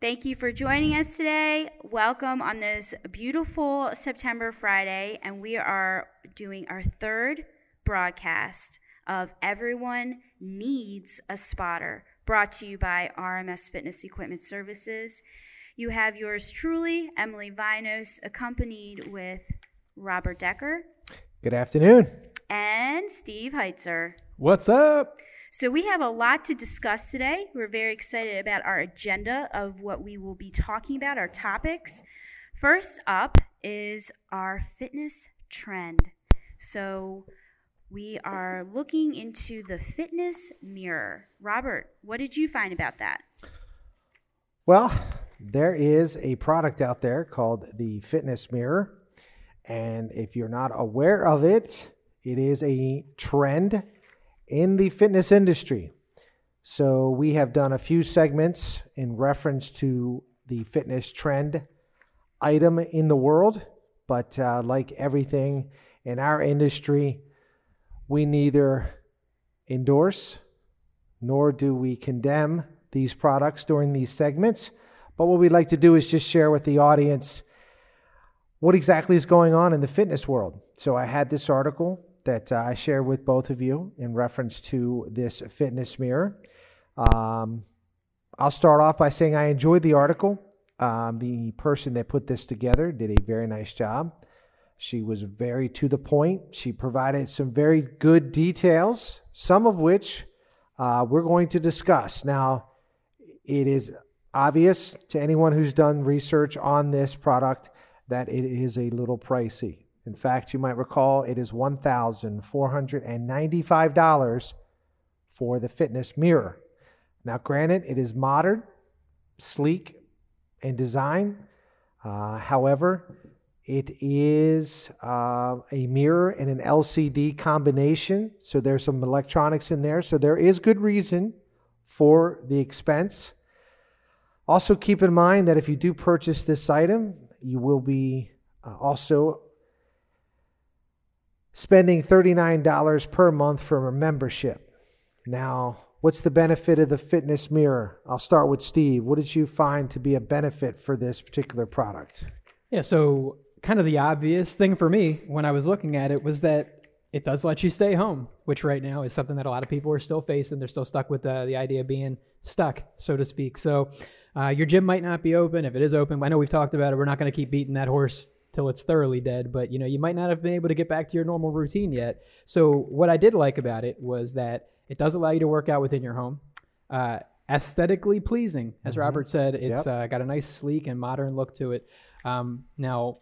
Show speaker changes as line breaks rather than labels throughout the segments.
Thank you for joining us today. Welcome on this beautiful September Friday, and we are doing our third broadcast of Everyone Needs a Spotter, brought to you by RMS Fitness Equipment Services. You have yours truly, Emily Vinos, accompanied with Robert Decker
Good afternoon.
and Steve Heitzer.
What's up?
So, we have a lot to discuss today. We're very excited about our agenda of what we will be talking about, our topics. First up is our fitness trend. So, we are looking into the fitness mirror. Robert, what did you find about that?
Well, there is a product out there called the Fitness Mirror. And if you're not aware of it, it is a trend in the fitness industry. So we have done a few segments in reference to the fitness trend item in the world. But uh, like everything in our industry, we neither endorse nor do we condemn these products during these segments. But what we'd like to do is just share with the audience what exactly is going on in the fitness world. So I had this article that uh, I share with both of you in reference to this fitness mirror. Um, I'll start off by saying I enjoyed the article. Um, the person that put this together did a very nice job. She was very to the point. She provided some very good details, some of which uh, we're going to discuss. Now, it is obvious to anyone who's done research on this product that it is a little pricey. In fact, you might recall it is $1,495 for the fitness mirror. Now, granted, it is modern, sleek in design. Uh, however, it is uh, a mirror and an LCD combination. So there's some electronics in there. So there is good reason for the expense. Also, keep in mind that if you do purchase this item, you will be uh, also spending $39 per month for a membership. Now, what's the benefit of the fitness mirror? I'll start with Steve. What did you find to be a benefit for this particular product?
Yeah, so kind of the obvious thing for me when I was looking at it was that it does let you stay home, which right now is something that a lot of people are still facing. They're still stuck with the, the idea of being stuck, so to speak. So uh, your gym might not be open. If it is open, I know we've talked about it. We're not going to keep beating that horse till it's thoroughly dead, but you know you might not have been able to get back to your normal routine yet. So what I did like about it was that it does allow you to work out within your home. Uh, aesthetically pleasing, as
Mhm.
Robert said, it's
Yep.
uh, got a nice, sleek, and modern look to it. Um, now,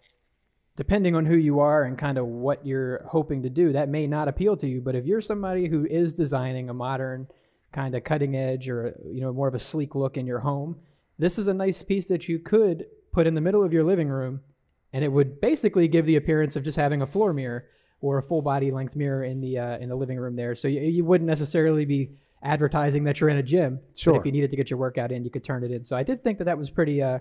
depending on who you are and kind of what you're hoping to do, that may not appeal to you. But if you're somebody who is designing a modern, kind of cutting edge or you know more of a sleek look in your home, this is a nice piece that you could put in the middle of your living room, and it would basically give the appearance of just having a floor mirror or a full body length mirror in the uh, in the living room there. So you, you wouldn't necessarily be advertising that you're in a gym. But
Sure.
if you needed to get your workout in, you could turn it in. So I did think that that was pretty uh,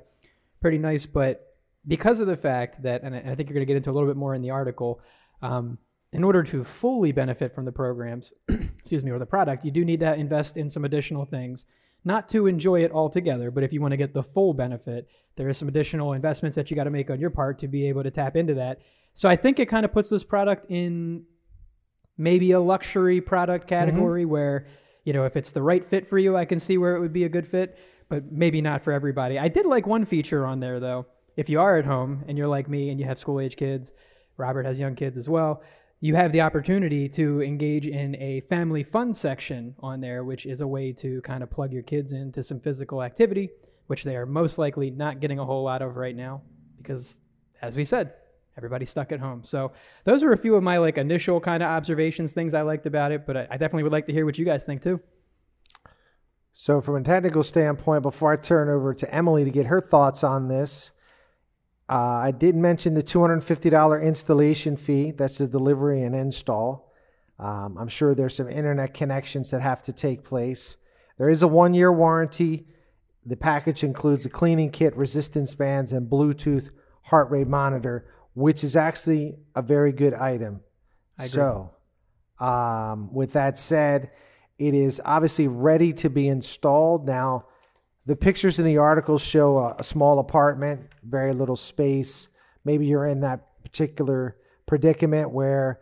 pretty nice. But because of the fact that, and I, and I think you're going to get into a little bit more in the article, um, in order to fully benefit from the programs, excuse me, or the product, you do need to invest in some additional things. Not to enjoy it altogether, but if you want to get the full benefit, there is some additional investments that you got to make on your part to be able to tap into that. So I think it kind of puts this product in maybe a luxury product mm-hmm. category where, you know, if it's the right fit for you, I can see where it would be a good fit, but maybe not for everybody. I did like one feature on there though. If you are at home and you're like me and you have school age kids, Robert has young kids as well, you have the opportunity to engage in a family fun section on there, which is a way to kind of plug your kids into some physical activity, which they are most likely not getting a whole lot of right now because, as we said, everybody's stuck at home. So those are a few of my like initial kind of observations, things I liked about it, but I, definitely would like to hear what you guys think too.
So, from a technical standpoint, before I turn over to Emily to get her thoughts on this, uh, I didn't mention the $250 installation fee. That's the delivery and install. Um, I'm sure there's some internet connections that have to take place. There is a one year warranty. The package includes a cleaning kit, resistance bands, and Bluetooth heart rate monitor, which is actually a very good item.
I agree.
So, um, with that said, it is obviously ready to be installed. Now, the pictures in the article show a, a small apartment, very little space. Maybe you're in that particular predicament where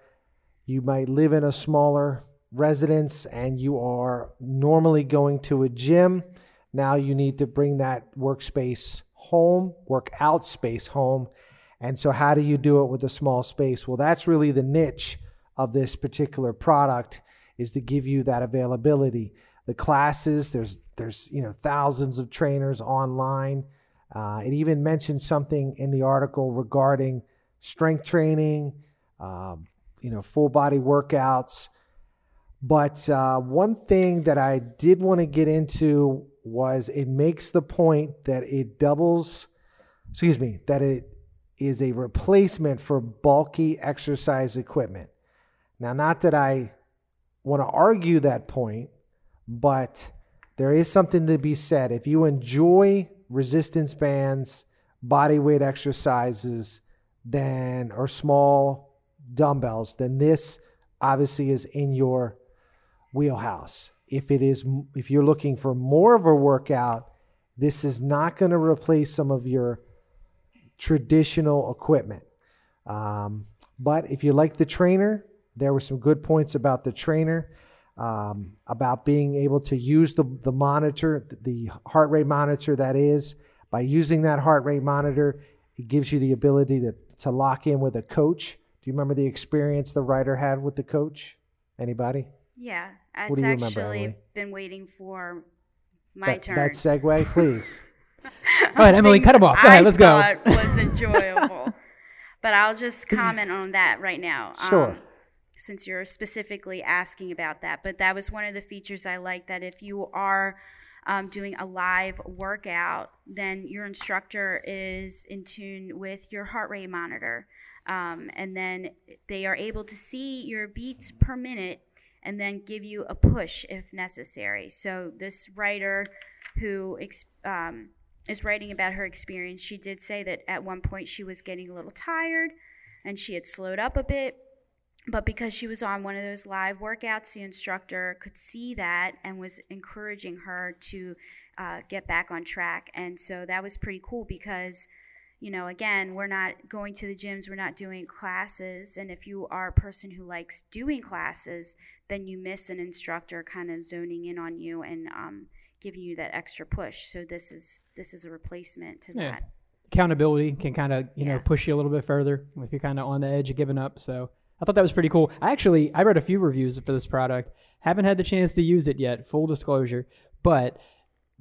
you might live in a smaller residence and you are normally going to a gym. Now you need to bring that workspace home, workout space home. And so, how do you do it with a small space? Well, that's really the niche of this particular product is to give you that availability. The classes, there's there's you know thousands of trainers online. Uh, it even mentions something in the article regarding strength training, um, you know, full body workouts. But uh, one thing that I did want to get into was it makes the point that it doubles, excuse me, that it is a replacement for bulky exercise equipment. Now, not that I want to argue that point, but there is something to be said. If you enjoy resistance bands, body weight exercises, then or small dumbbells, then this obviously is in your wheelhouse. If it is if you're looking for more of a workout, this is not going to replace some of your traditional equipment. Um, but if you like the trainer, there were some good points about the trainer, um, about being able to use the, the monitor, the heart rate monitor that is. By using that heart rate monitor, it gives you the ability to, to lock in with a coach. Do you remember the experience the writer had with the coach? Anybody?
Yeah, I've actually been waiting for my
that,
turn.
That segue, please.
All right, Emily, cut him off. Go ahead, let's go.
was enjoyable, but I'll just comment on that right now.
Sure.
Um, since you're specifically asking about that, but that was one of the features I like. That if you are um, doing a live workout, then your instructor is in tune with your heart rate monitor. Um, and then they are able to see your beats per minute and then give you a push if necessary. So, this writer who um, is writing about her experience, she did say that at one point she was getting a little tired and she had slowed up a bit. But because she was on one of those live workouts, the instructor could see that and was encouraging her to uh, get back on track. And so that was pretty cool because you know, again, we're not going to the gyms, we're not doing classes. And if you are a person who likes doing classes, then you miss an instructor kind of zoning in on you and um, giving you that extra push. So this is this is a replacement to yeah. that.
Accountability can kind of you yeah. know push you a little bit further if you're kind of on the edge of giving up. So I thought that was pretty cool. I actually I read a few reviews for this product. Haven't had the chance to use it yet. Full disclosure, but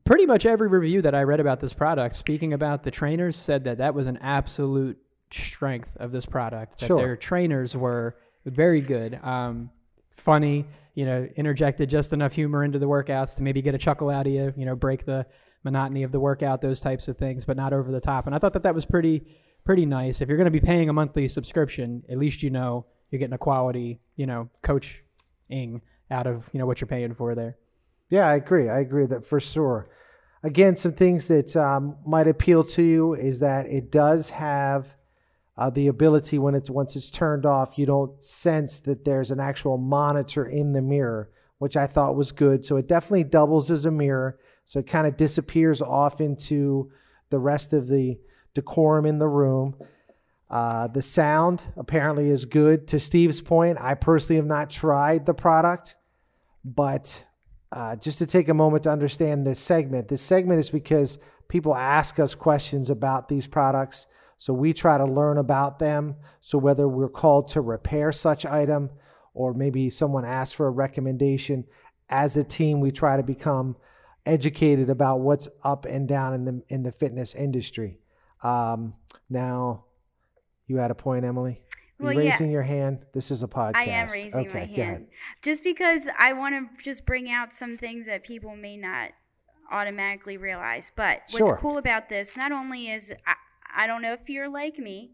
pretty much every review that I read about this product, speaking about the trainers, said that that was an absolute strength of this product. That
sure.
their trainers were very good, um, funny. You know, interjected just enough humor into the workouts to maybe get a chuckle out of you. You know, break the monotony of the workout, those types of things, but not over the top. And I thought that that was pretty pretty nice. If you're going to be paying a monthly subscription, at least you know you're getting a quality, you know, coaching out of you know what you're paying for there.
Yeah, I agree. I agree that for sure. Again, some things that um, might appeal to you is that it does have uh, the ability when it's once it's turned off, you don't sense that there's an actual monitor in the mirror, which I thought was good. So it definitely doubles as a mirror. So it kind of disappears off into the rest of the decorum in the room. Uh, the sound apparently is good. To Steve's point, I personally have not tried the product, but uh, just to take a moment to understand this segment. This segment is because people ask us questions about these products. So we try to learn about them. So whether we're called to repair such item or maybe someone asks for a recommendation, as a team, we try to become educated about what's up and down in the in the fitness industry. Um, now, you had a point, Emily well, raising yeah. your hand? This is a podcast. I
am raising okay, my hand. Just because I want to just bring out some things that people may not automatically realize. But what's sure. cool about this, not only is I, I don't know if you're like me,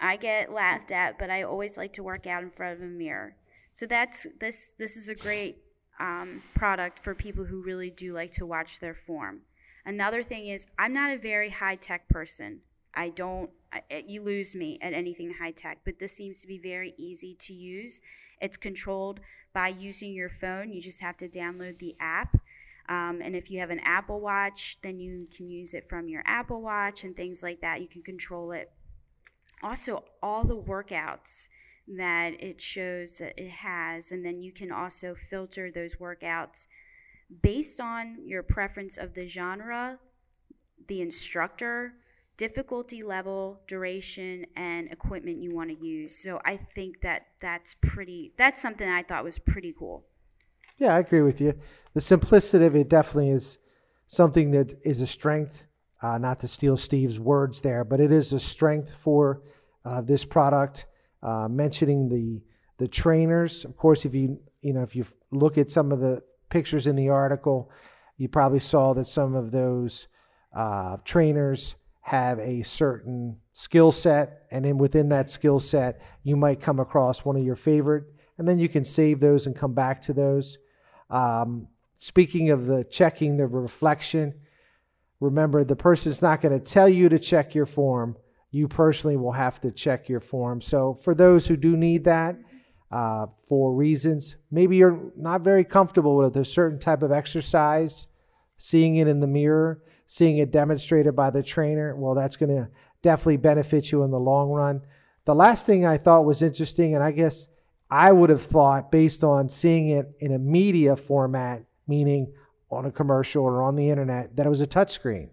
I get laughed at, but I always like to work out in front of a mirror. So that's this. This is a great um, product for people who really do like to watch their form. Another thing is, I'm not a very high tech person. I don't, I, you lose me at anything high tech, but this seems to be very easy to use. It's controlled by using your phone. You just have to download the app. Um, and if you have an Apple Watch, then you can use it from your Apple Watch and things like that. You can control it. Also, all the workouts that it shows that it has, and then you can also filter those workouts based on your preference of the genre, the instructor, difficulty level, duration, and equipment you want to use. So I think that that's pretty. That's something I thought was pretty cool.
Yeah, I agree with you. The simplicity of it definitely is something that is a strength. Uh, not to steal Steve's words there, but it is a strength for uh, this product. Uh, mentioning the the trainers, of course, if you you know if you look at some of the pictures in the article, you probably saw that some of those uh, trainers have a certain skill set, and then within that skill set, you might come across one of your favorite, and then you can save those and come back to those. Um, speaking of the checking the reflection, remember the person's not going to tell you to check your form. You personally will have to check your form. So, for those who do need that uh, for reasons, maybe you're not very comfortable with a certain type of exercise, seeing it in the mirror, seeing it demonstrated by the trainer, well, that's going to definitely benefit you in the long run. The last thing I thought was interesting, and I guess I would have thought based on seeing it in a media format, meaning on a commercial or on the internet, that it was a touchscreen.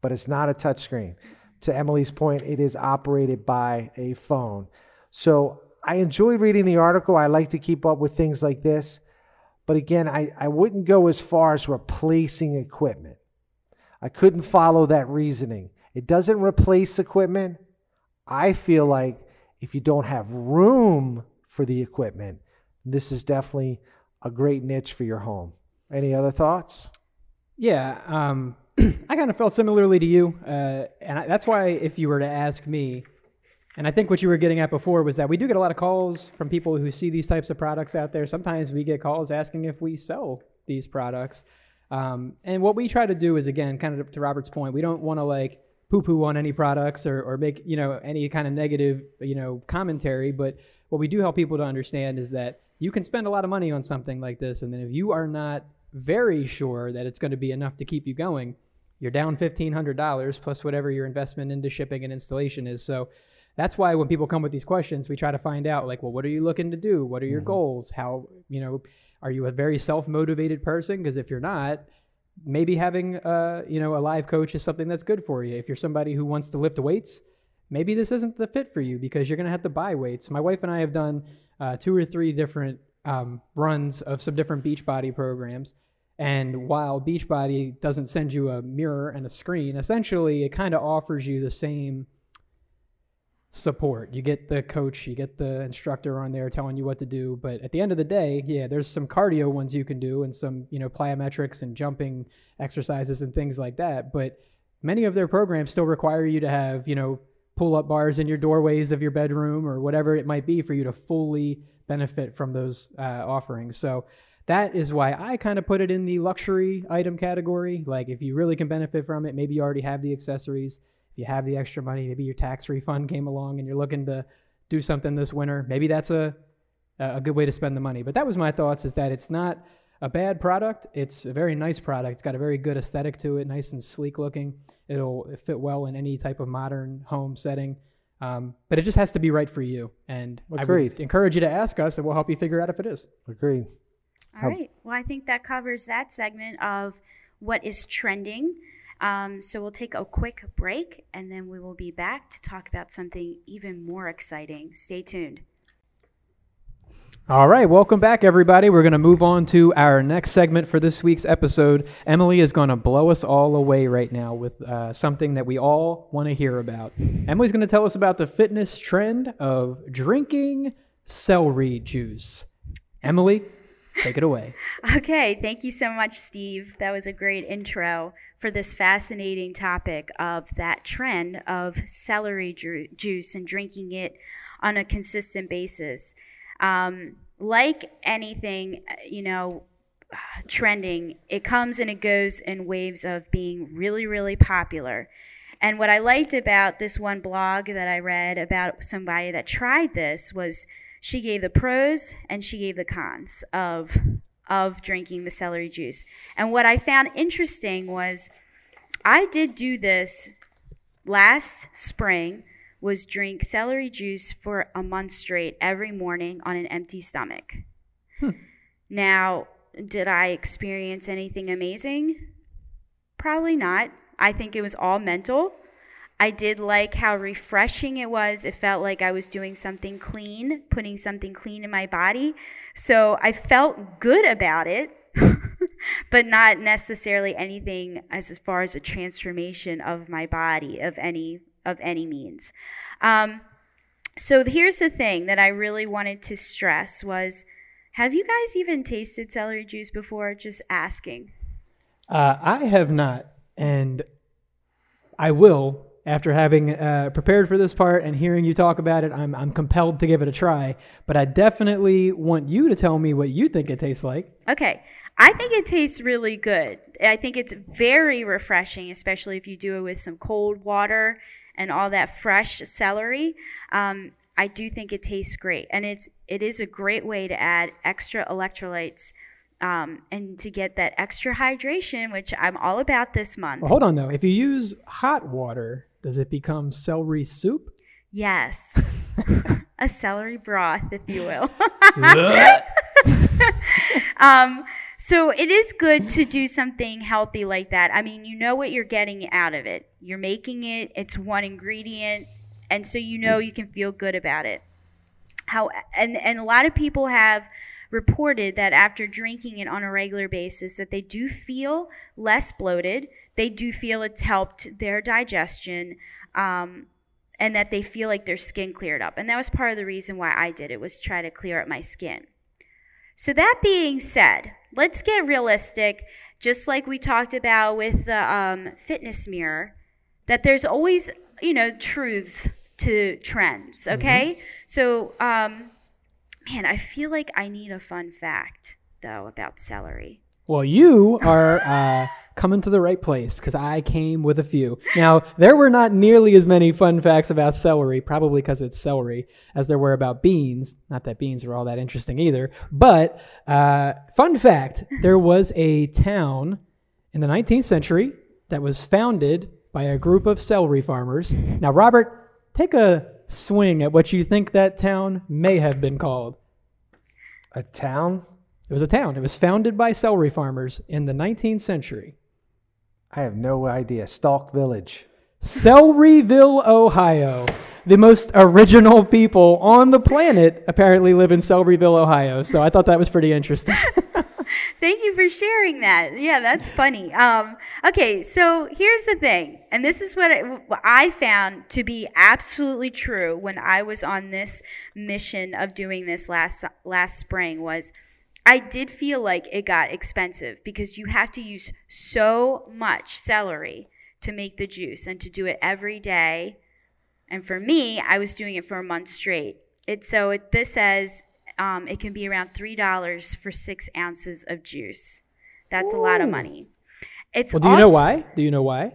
But it's not a touchscreen. To Emily's point, it is operated by a phone. So I enjoy reading the article. I like to keep up with things like this. But again, I, I wouldn't go as far as replacing equipment. I couldn't follow that reasoning. It doesn't replace equipment. I feel like if you don't have room for the equipment, this is definitely a great niche for your home. Any other thoughts?
Yeah, um, I kind of felt similarly to you, uh, and I, that's why if you were to ask me, and I think what you were getting at before was that we do get a lot of calls from people who see these types of products out there. Sometimes we get calls asking if we sell these products. Um, and what we try to do is, again, kind of to Robert's point, we don't want to like poo poo on any products or, or make, you know, any kind of negative, you know, commentary. But what we do help people to understand is that you can spend a lot of money on something like this. And then if you are not very sure that it's going to be enough to keep you going, you're down $1,500 plus whatever your investment into shipping and installation is. So that's why when people come with these questions, we try to find out like, well, what are you looking to do? What are your mm-hmm. goals? How, you know, are you a very self-motivated person? Because if you're not, maybe having a, you know, a live coach is something that's good for you. If you're somebody who wants to lift weights, maybe this isn't the fit for you because you're going to have to buy weights. My wife and I have done uh, two or three different um, runs of some different Beachbody programs. And while Beachbody doesn't send you a mirror and a screen, essentially it kind of offers you the same support. You get the coach, you get the instructor on there telling you what to do. But at the end of the day, yeah, there's some cardio ones you can do and some, you know, plyometrics and jumping exercises and things like that. But many of their programs still require you to have, you know, pull up bars in your doorways of your bedroom or whatever it might be for you to fully benefit from those uh, offerings. So that is why I kind of put it in the luxury item category. Like if you really can benefit from it, maybe you already have the accessories you have the extra money, maybe your tax refund came along and you're looking to do something this winter, maybe that's a a good way to spend the money. But that was my thoughts is that it's not a bad product. It's a very nice product. It's got a very good aesthetic to it, nice and sleek looking. It'll fit well in any type of modern home setting. Um, but it just has to be right for you. And Agreed. I would encourage you to ask us, and we'll help you figure out if it is.
Agreed.
All right. Well, I think that covers that segment of what is trending. Um, so we'll take a quick break and then we will be back to talk about something even more exciting. Stay tuned.
All right, welcome back, everybody. We're going to move on to our next segment for this week's episode. Emily is going to blow us all away right now with uh, something that we all want to hear about. Emily's going to tell us about the fitness trend of drinking celery juice. Emily, take it away.
okay, thank you so much, Steve. That was a great intro for this fascinating topic of that trend of celery ju- juice and drinking it on a consistent basis. Um, like anything, you know, trending, it comes and it goes in waves of being really, really popular. And what I liked about this one blog that I read about somebody that tried this was she gave the pros and she gave the cons of of drinking the celery juice. And what I found interesting was I did do this last spring was drink celery juice for a month straight every morning on an empty stomach. Hmm. Now, did I experience anything amazing? Probably not. I think it was all mental. I did like how refreshing it was. It felt like I was doing something clean, putting something clean in my body. So I felt good about it, but not necessarily anything as as far as a transformation of my body of any of any means. Um, so here's the thing that I really wanted to stress was have you guys even tasted celery juice before? Just asking.
Uh, I have not, and I will after having uh, prepared for this part and hearing you talk about it. I'm I'm compelled to give it a try, but I definitely want you to tell me what you think it tastes like.
Okay. I think it tastes really good. I think it's very refreshing, especially if you do it with some cold water and all that fresh celery. Um, I do think it tastes great, and it's it is a great way to add extra electrolytes um, and to get that extra hydration, which I'm all about this month.
Well, hold on though. If you use hot water, does it become celery soup?
Yes, a celery broth, if you will. um, so it is good to do something healthy like that. I mean, you know what you're getting out of it. You're making it. It's one ingredient, and so you know you can feel good about it. How and and a lot of people have reported that after drinking it on a regular basis that they do feel less bloated. They do feel it's helped their digestion. Um, and that they feel like their skin cleared up. And that was part of the reason why I did it was try to clear up my skin. So that being said, let's get realistic. Just like we talked about with the um, fitness mirror, that there's always you know truths to trends. Okay, mm-hmm. so um, man, I feel like I need a fun fact though about celery.
Well, you are uh, coming to the right place because I came with a few. Now, there were not nearly as many fun facts about celery, probably because it's celery, as there were about beans. Not that beans are all that interesting either. But, uh, fun fact there was a town in the 19th century that was founded by a group of celery farmers. Now, Robert, take a swing at what you think that town may have been called.
A town?
It was a town. It was founded by celery farmers in the 19th century.
I have no idea. Stalk Village.
Celeryville, Ohio. The most original people on the planet apparently live in Celeryville, Ohio. So I thought that was pretty interesting.
Thank you for sharing that. Yeah, that's funny. Um, okay, so here's the thing, and this is what I, what I found to be absolutely true when I was on this mission of doing this last last spring was I did feel like it got expensive because you have to use so much celery to make the juice and to do it every day. And for me, I was doing it for a month straight. It so it, this says um, it can be around three dollars for six ounces of juice. That's Ooh. a lot of money.
It's well. Do you know why? Do you know why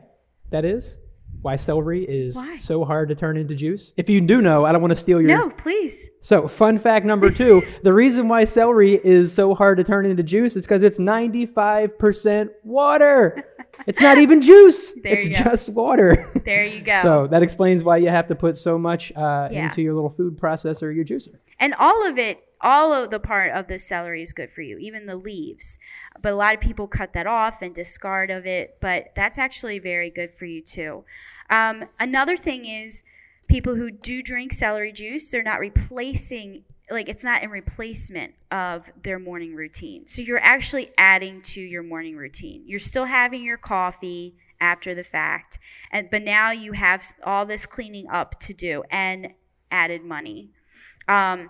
that is? Why celery is why? so hard to turn into juice? If you do know, I don't want to steal your.
No, please.
So, fun fact number two the reason why celery is so hard to turn into juice is because it's 95% water. It's not even juice, it's just water.
There you go.
so, that explains why you have to put so much uh, yeah. into your little food processor, your juicer.
And all of it all of the part of the celery is good for you, even the leaves. But a lot of people cut that off and discard of it, but that's actually very good for you too. Um, another thing is people who do drink celery juice, they're not replacing like it's not in replacement of their morning routine. So you're actually adding to your morning routine. You're still having your coffee after the fact, and but now you have all this cleaning up to do and added money. Um,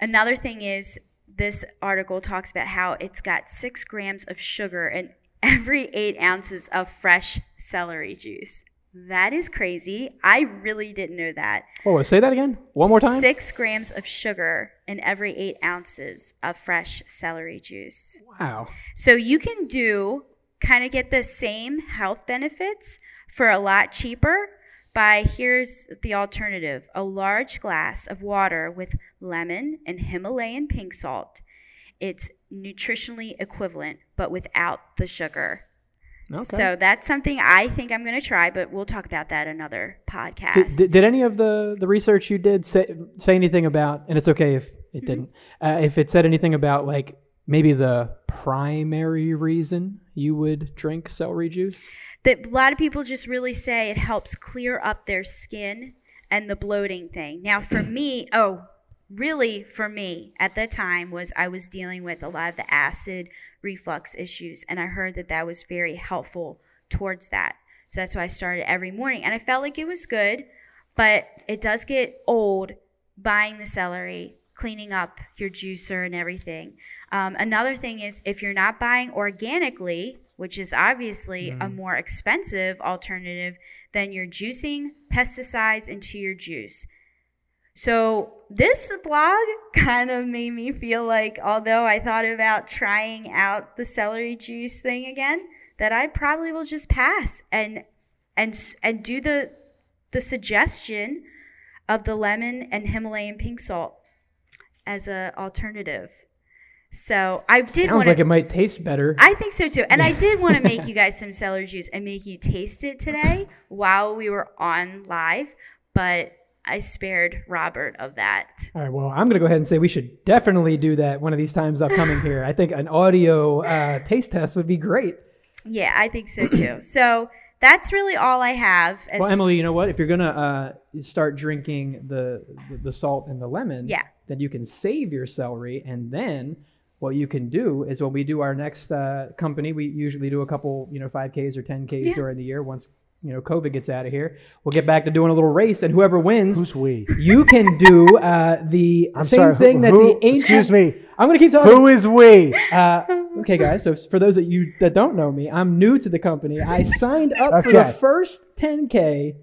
Another thing is this article talks about how it's got six grams of sugar in every eight ounces of fresh celery juice. That is crazy. I really didn't know that.
Oh, say that again. One more time.
Six grams of sugar in every eight ounces of fresh celery juice.
Wow.
So you can do kind of get the same health benefits for a lot cheaper by here's the alternative a large glass of water with lemon and Himalayan pink salt. It's nutritionally equivalent, but without the sugar.
Okay.
So that's something I think I'm going to try, but we'll talk about that another podcast.
did, did any of the, the research you did say, say anything about, and it's okay if it
Mm-hmm.
didn't, uh, if it said anything about like maybe the primary reason you would drink celery juice?
that a lot of people just really say it helps clear up their skin and the bloating thing. Now, for me, oh, really for me at the time was I was dealing with a lot of the acid reflux issues, and I heard that that was very helpful towards that. So that's why I started every morning, and I felt like it was good, but it does get old buying the celery, cleaning up your juicer and everything. Um, another thing is if you're not buying organically, which is obviously a more expensive alternative, then you're juicing pesticides into your juice. So this blog kind of made me feel like, although I thought about trying out the celery juice thing again, that I probably will just pass and and and do the the suggestion of the lemon and Himalayan pink salt as a alternative. So I did
Sounds
want to.
like it might taste better.
I think so too. And I did want to make you guys some celery juice and make you taste it today while we were on live, but I spared Robert of that.
All right, well, I'm going to go ahead and say we should definitely do that one of these times upcoming here. I think an audio uh, taste test would be great.
Yeah, I think so too. So that's really all I have. As
Well, Emily, you know what? If you're gonna uh, start drinking the the salt and the lemon,
Yeah.
Then you can save your celery, and then what you can do is when we do our next uh, company, we usually do a couple, you know, five Ks or ten Ks
Yeah.
during the year. Once you know COVID gets out of here, we'll get back to doing a little race, and whoever wins,
Who's we?
you can do uh, the
I'm
same
sorry. who-
thing that
who-
the ancient.
Excuse me.
I'm gonna keep talking.
Who is we?
Uh, okay, guys. So for those that you that don't know me, I'm new to the company. I signed up for the first 10k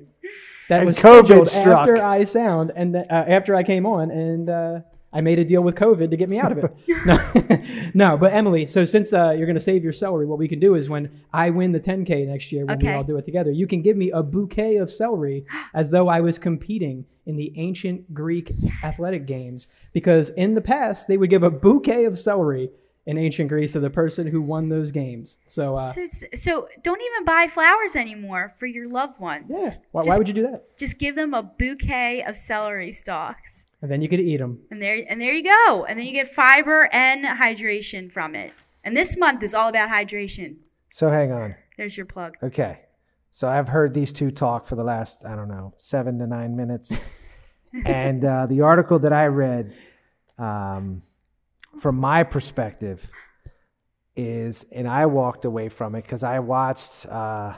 that
And
was
COVID
scheduled
struck.
after I sound and th- uh, after I came on, and uh, I made a deal with COVID to get me out of it. no, no. But Emily, so since uh, you're going to save your celery, what we can do is when I win the 10k next year, when we all do it together, you can give me a bouquet of celery as though I was competing in the ancient Greek athletic games. Because in the past, they would give a bouquet of celery in ancient Greece of the person who won those games. So, uh,
so, so don't even buy flowers anymore for your loved ones.
yeah. Why,
just,
why would you do that?
just give them a bouquet of celery stalks.
And then you could eat them.
And there and there you go. And then you get fiber and hydration from it. And this month is all about hydration.
So hang on.
There's your plug.
Okay. So I've heard these two talk for the last, I don't know, seven to nine minutes. and uh, the article that I read, um, from my perspective, is, and I walked away from it because I watched uh,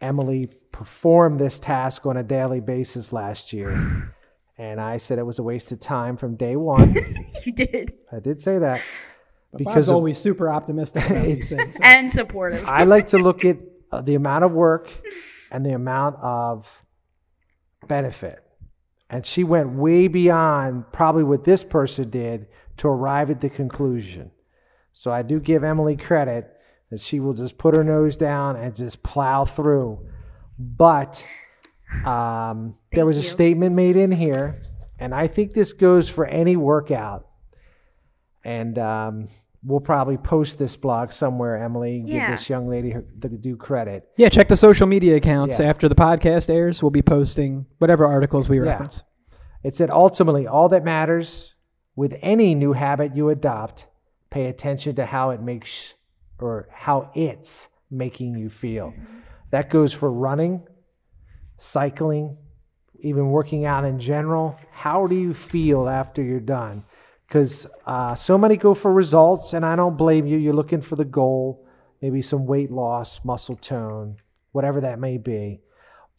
Emily perform this task on a daily basis last year. And I said it was a waste of time from day one.
You did.
I did say that.
But
Because
Bob's
of-
always super optimistic about these things. so-
And supportive.
I like to look at uh, the amount of work and the amount of benefit. And she went way beyond probably what this person did to arrive at the conclusion. So I do give Emily credit that she will just put her nose down and just plow through. But um, there
Thank
was a
you.
statement made in here, and I think this goes for any workout. And um, we'll probably post this blog somewhere, Emily, and
Yeah.
give this young lady her, the due credit.
yeah, check the social media accounts
Yeah.
after the podcast airs. We'll be posting whatever articles we
Yeah.
reference.
It said ultimately, all that matters with any new habit you adopt, pay attention to how it makes or how it's making you feel. That goes for running, cycling, even working out in general. How do you feel after you're done? Because uh, so many go for results, and I don't blame you. You're looking for the goal, maybe some weight loss, muscle tone, whatever that may be.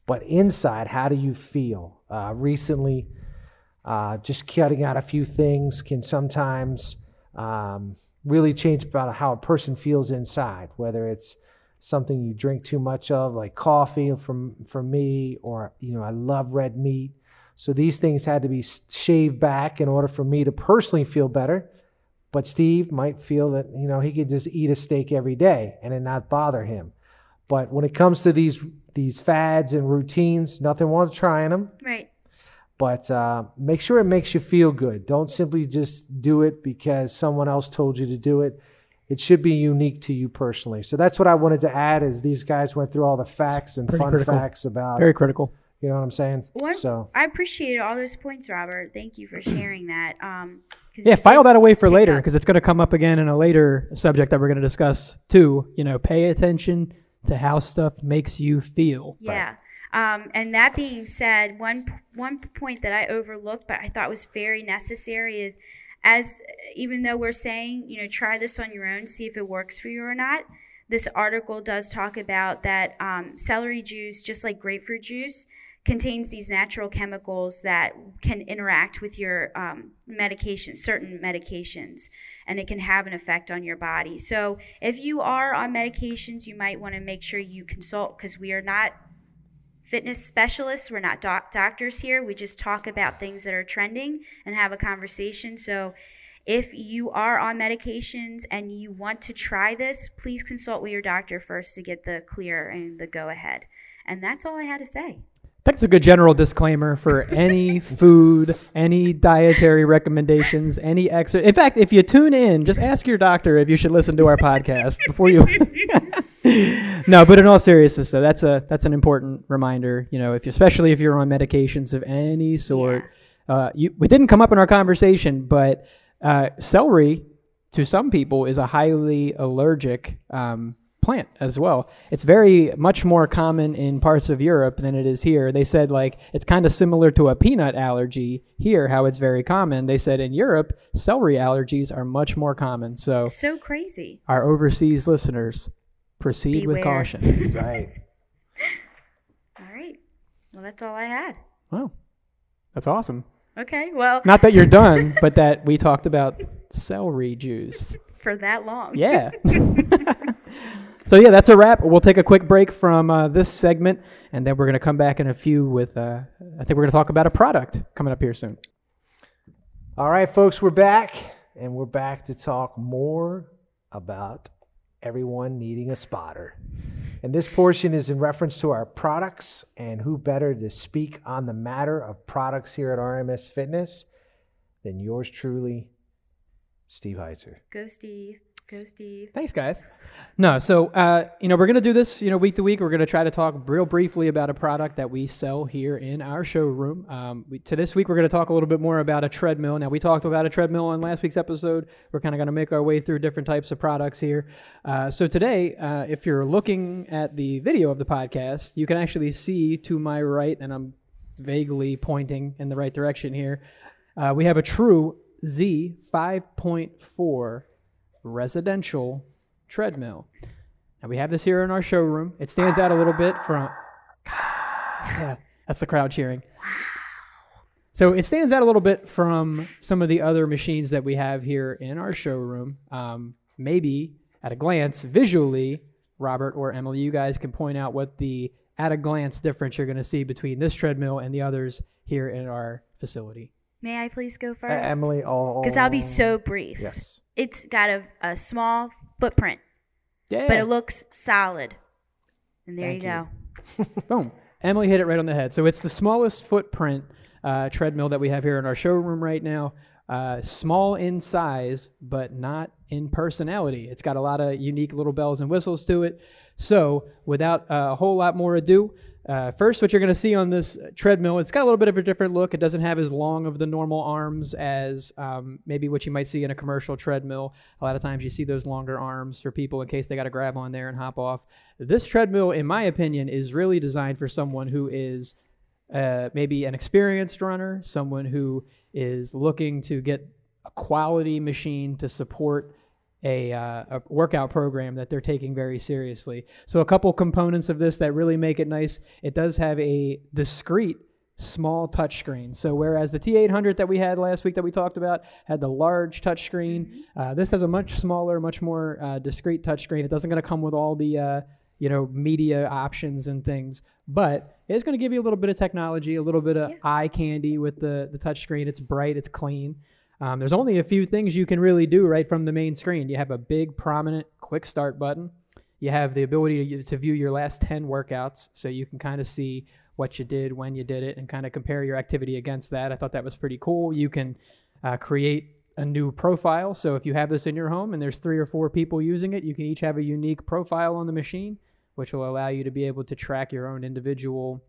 But inside, how do you feel? Uh, recently, uh, just cutting out a few things can sometimes um, really change about how a person feels inside, whether it's something you drink too much of, like coffee from for me, or you know, I love red meat. So these things had to be shaved back in order for me to personally feel better. But Steve might feel that you know he could just eat a steak every day and it not bother him. But when it comes to these these fads and routines, nothing wrong with trying them.
Right.
But uh, make sure it makes you feel good. Don't simply just do it because someone else told you to do it. It should be unique to you personally. So that's what I wanted to add. Is these guys went through all the facts and fun
critical.
facts about
Very critical.
you know what I'm saying.
One,
So
I appreciate all those points, Robert. Thank you for sharing that. Um, 'cause
Yeah, file that away for later because it's going to come up again in a later subject that we're going to discuss too. You know, pay attention to how stuff makes you feel.
Yeah. Um, and that being said, one one point that I overlooked, but I thought was very necessary, is as even though we're saying, you know, try this on your own, see if it works for you or not. This article does talk about that um, celery juice, just like grapefruit juice, contains these natural chemicals that can interact with your um, medication, certain medications, and it can have an effect on your body. So if you are on medications, you might want to make sure you consult because we are not fitness specialists. We're not doc- doctors here. We just talk about things that are trending and have a conversation. So if you are on medications and you want to try this, please consult with your doctor first to get the clear and the go ahead. And that's all I had to say.
That's a good general disclaimer for any food, any dietary recommendations, any exercise. In fact, if you tune in, just ask your doctor if you should listen to our podcast before you. no, but in all seriousness, though, that's a that's an important reminder. You know, if you, especially if you're on medications of any sort, uh, you it didn't come up in our conversation, but uh, celery to some people is a highly allergic um, plant as well. It's very much more common in parts of Europe than it is here. They said like it's kind of similar to a peanut allergy here, how it's very common. They said in Europe, celery allergies are much more common. So
So crazy.
our overseas listeners, proceed with caution.
right.
All right. Well, that's all I had.
wow, that's awesome.
Okay. Well,
Not that you're done, but that we talked about celery juice.
for that long.
Yeah. so yeah, that's a wrap. We'll take a quick break from uh, this segment, and then we're gonna come back in a few with. Uh, I think we're gonna talk about a product coming up here soon.
All right, folks, we're back, and we're back to talk more about everyone needing a spotter. And this portion is in reference to our products, and who better to speak on the matter of products here at RMS Fitness than yours truly, Steve Heitzer.
Go, Steve. Go, Steve.
Thanks, guys. No, so uh, you know we're gonna do this, you know, week to week. We're gonna try to talk real briefly about a product that we sell here in our showroom. Um, we, to this week, we're gonna talk a little bit more about a treadmill. Now, we talked about a treadmill on last week's episode. We're kind of gonna make our way through different types of products here. Uh, so today, uh, if you're looking at the video of the podcast, you can actually see to my right, and I'm vaguely pointing in the right direction here. Uh, we have a true Z 5.4 residential treadmill. Now we have this here in our showroom. It stands out a little bit from. Yeah, that's the crowd cheering. So it stands out a little bit from some of the other machines that we have here in our showroom. Um, maybe at a glance, visually, Robert or Emily, you guys can point out what the at a glance difference you're going to see between this treadmill and the others here in our facility.
May I please go
Uh,
first?
Emily, all
Because I'll be so brief.
yes.
It's got a, a small footprint,
Yeah.
but it looks solid. And there
Thank
you
you.
go.
Boom. Emily hit it right on the head. So it's the smallest footprint uh, treadmill that we have here in our showroom right now. Uh, small in size, but not in personality. It's got a lot of unique little bells and whistles to it. So, without a whole lot more ado, uh, first, what you're going to see on this treadmill, it's got a little bit of a different look. It doesn't have as long of the normal arms as um, maybe what you might see in a commercial treadmill. A lot of times you see those longer arms for people in case they got to grab on there and hop off. This treadmill, in my opinion, is really designed for someone who is uh, maybe an experienced runner, someone who is looking to get a quality machine to support a, uh, a workout program that they're taking very seriously. So, a couple components of this that really make it nice it does have a discrete small touchscreen. So, whereas the T800 that we had last week that we talked about had the large touchscreen, uh, this has a much smaller, much more uh, discrete touchscreen. It doesn't going to come with all the uh, you know media options and things, but it's going to give you a little bit of technology, a little bit of
Yeah.
eye candy with the the touchscreen. It's bright, it's clean. Um, there's only a few things you can really do right from the main screen. You have a big, prominent quick start button. You have the ability to, to view your last 10 workouts, so you can kind of see what you did, when you did it, and kind of compare your activity against that. I thought that was pretty cool. You can uh, create a new profile. So if you have this in your home and there's three or four people using it, you can each have a unique profile on the machine, which will allow you to be able to track your own individual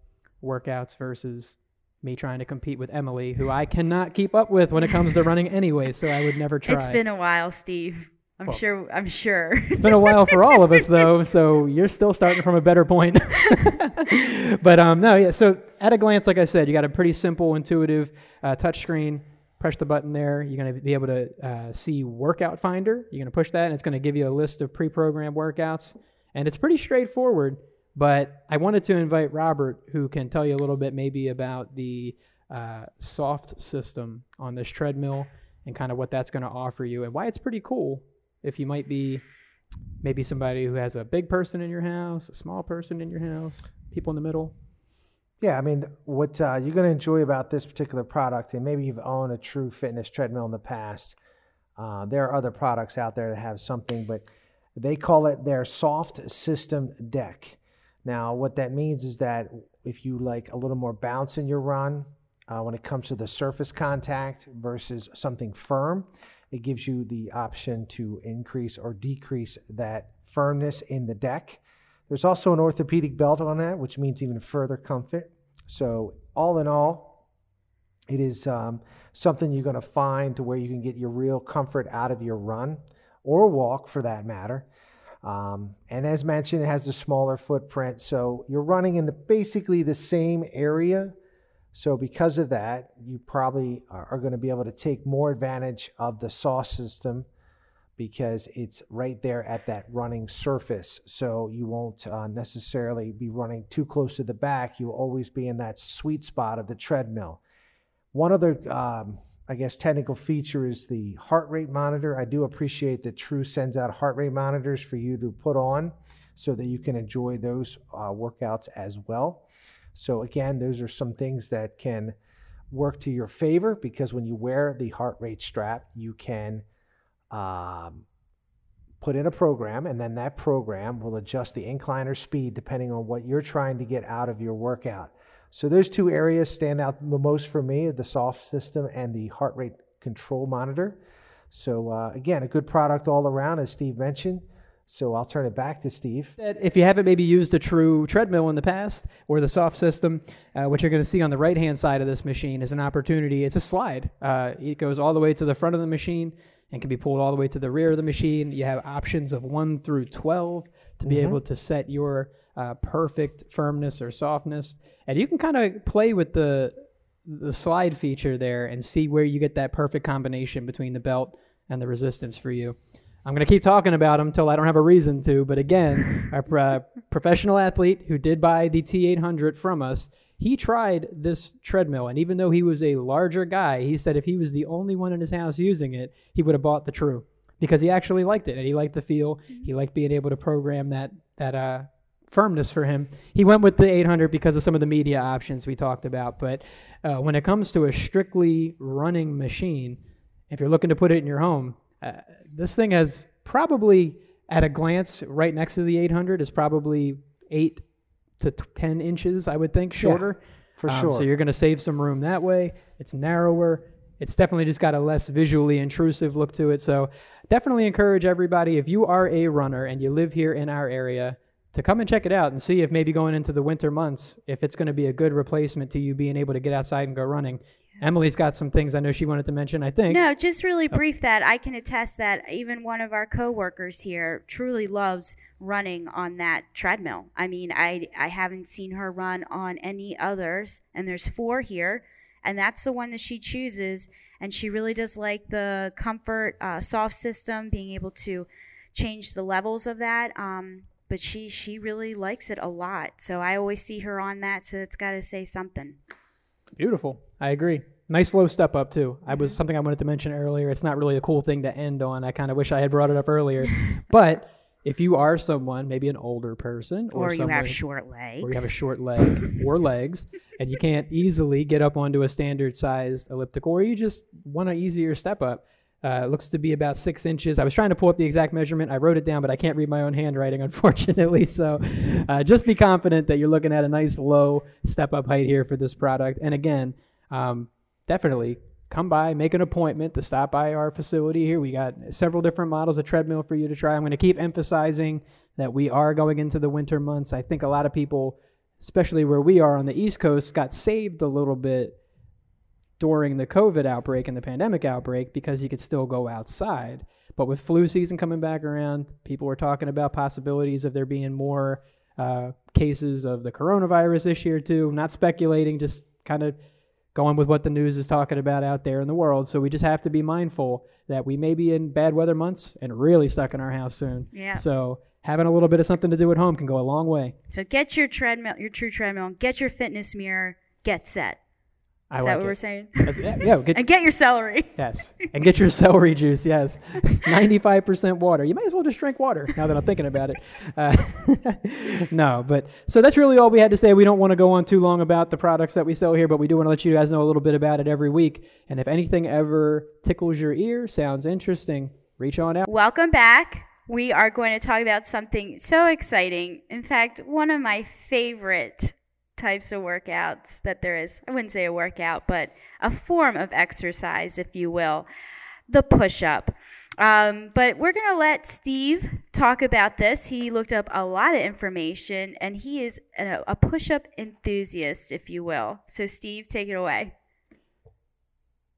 workouts versus me trying to compete with Emily, who I cannot keep up with when it comes to running anyway. So I would never try.
It's been a while, Steve. I'm
Well,
sure. I'm sure.
It's been a while for all of us though, so you're still starting from a better point. but um, no, yeah. So at a glance, like I said, you got a pretty simple, intuitive uh, touch screen. Press the button there. You're going to be able to uh, see Workout Finder. You're going to push that, and it's going to give you a list of pre-programmed workouts. And it's pretty straightforward. But I wanted to invite Robert, who can tell you a little bit maybe about the uh, soft system on this treadmill and kind of what that's going to offer you and why it's pretty cool if you might be maybe somebody who has a big person in your house, a small person in your house, people in the middle.
Yeah, I mean, what uh, you're going to enjoy about this particular product, and maybe you've owned a true fitness treadmill in the past. Uh, there are other products out there that have something, but they call it their soft system deck. Now, what that means is that if you like a little more bounce in your run, uh, when it comes to the surface contact versus something firm, it gives you the option to increase or decrease that firmness in the deck. There's also an orthopedic belt on that, which means even further comfort. So, all in all, it is um, something you're going to find to where you can get your real comfort out of your run or walk for that matter. Um, and as mentioned, it has a smaller footprint. So, you're running in the, basically the same area. So, because of that, you probably are, going to be able to take more advantage of the soft system because it's right there at that running surface. So you won't uh, necessarily be running too close to the back. You'll always be in that sweet spot of the treadmill. One other, um, I guess, technical feature is the heart rate monitor. I do appreciate that True sends out heart rate monitors for you to put on so that you can enjoy those uh, workouts as well. So, again, those are some things that can work to your favor because when you wear the heart rate strap, you can um, put in a program, and then that program will adjust the incline or speed depending on what you're trying to get out of your workout. So those two areas stand out the most for me: the soft system and the heart rate control monitor. So uh, again, a good product all around, as Steve mentioned. So I'll turn it back to Steve.
If you haven't maybe used a true treadmill in the past or the soft system, uh, what you're going to see on the right hand side of this machine is an opportunity. It's a slide. Uh, it goes all the way to the front of the machine and can be pulled all the way to the rear of the machine. You have options of 1 through 12 to be
Mhm.
able to set your uh, perfect firmness or softness. And you can kind of play with the the slide feature there and see where you get that perfect combination between the belt and the resistance for you. I'm going to keep talking about them until I don't have a reason to. But again, our uh, professional athlete who did buy the T800 from us, he tried this treadmill. And even though he was a larger guy, he said if he was the only one in his house using it, he would have bought the True because he actually liked it and he liked the feel. He liked being able to program that that uh, firmness for him. He went with the 800 because of some of the media options we talked about. But uh, when it comes to a strictly running machine, if you're looking to put it in your home, uh, this thing has probably, at a glance, right next to the 800 is probably eight to t- 10 inches, I would think, shorter.
For
Um,
sure.
So you're going to save some room that way. It's narrower. It's definitely just got a less visually intrusive look to it. So definitely encourage everybody, if you are a runner and you live here in our area, to come and check it out and see if maybe going into the winter months, if it's going to be a good replacement to you being able to get outside and go running. Emily's got some things I know she wanted to mention, I think.
No, just really brief that I can attest that even one of our coworkers here truly loves running on that treadmill. I mean, I I haven't seen her run on any others, and there's four here, and that's the one that she chooses. And she really does like the comfort uh, soft system, being able to change the levels of that. Um, but she she really likes it a lot. So I always see her on that. So it's got to say something.
Beautiful. I agree. Nice low step up too. I was something I wanted to mention earlier. It's not really a cool thing to end on. I kind of wish I had brought it up earlier. but if you are someone, maybe an older person, or,
Or, you
someone,
have short legs.
or you have a short leg or legs, and you can't easily get up onto a standard sized elliptical, or you just want an easier step up, Uh, looks to be about six inches. I was trying to pull up the exact measurement. I wrote it down, but I can't read my own handwriting, unfortunately. So uh, just be confident that you're looking at a nice low step up height here for this product. And again, um, definitely come by, make an appointment to stop by our facility here. We got several different models of treadmill for you to try. I'm going to keep emphasizing that we are going into the winter months. I think a lot of people, especially where we are on the East Coast, got saved a little bit during the COVID outbreak and the pandemic outbreak because you could still go outside. But with flu season coming back around, people were talking about possibilities of there being more uh, cases of the coronavirus this year, too. Not speculating, just kind of going with what the news is talking about out there in the world. So we just have to be mindful that we may be in bad weather months and really stuck in our house soon.
Yeah.
So having a little bit of something to do at home can go a long way.
So get your treadmill, your true treadmill, get your fitness mirror, get set.
I
Is
like
that what
it.
we're saying?
Yeah, yeah, get,
and get your celery.
yes, and get your celery juice. Yes, ninety-five percent water. You might as well just drink water. Now that I'm thinking about it, uh, no. But so that's really all we had to say. We don't want to go on too long about the products that we sell here, but we do want to let you guys know a little bit about it every week. And if anything ever tickles your ear, sounds interesting, reach on out.
Welcome back. We are going to talk about something so exciting. In fact, one of my favorite types of workouts that there is. I wouldn't say a workout, but a form of exercise, if you will, the push up. Um, but we're going to let Steve talk about this. He looked up a lot of information and he is a, a push up enthusiast, if you will. So, Steve, take it away.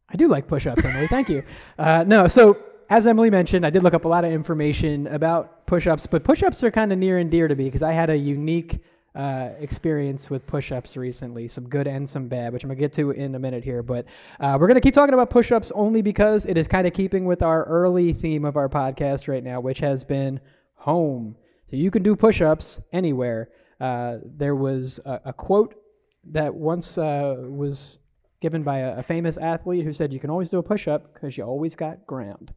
I do like push-ups, Emily. Thank you. Uh, no, so as Emily mentioned, I did look up a lot of information about push-ups, but push-ups are kind of near and dear to me because I had a unique uh, experience with push-ups recently, some good and some bad, which I'm gonna get to in a minute here. But uh, we're gonna keep talking about push-ups only because it is kind of keeping with our early theme of our podcast right now, which has been home. So you can do push-ups anywhere. Uh, there was a, a quote that once uh, was given by a, a famous athlete who said you can always do a push-up because you always got ground.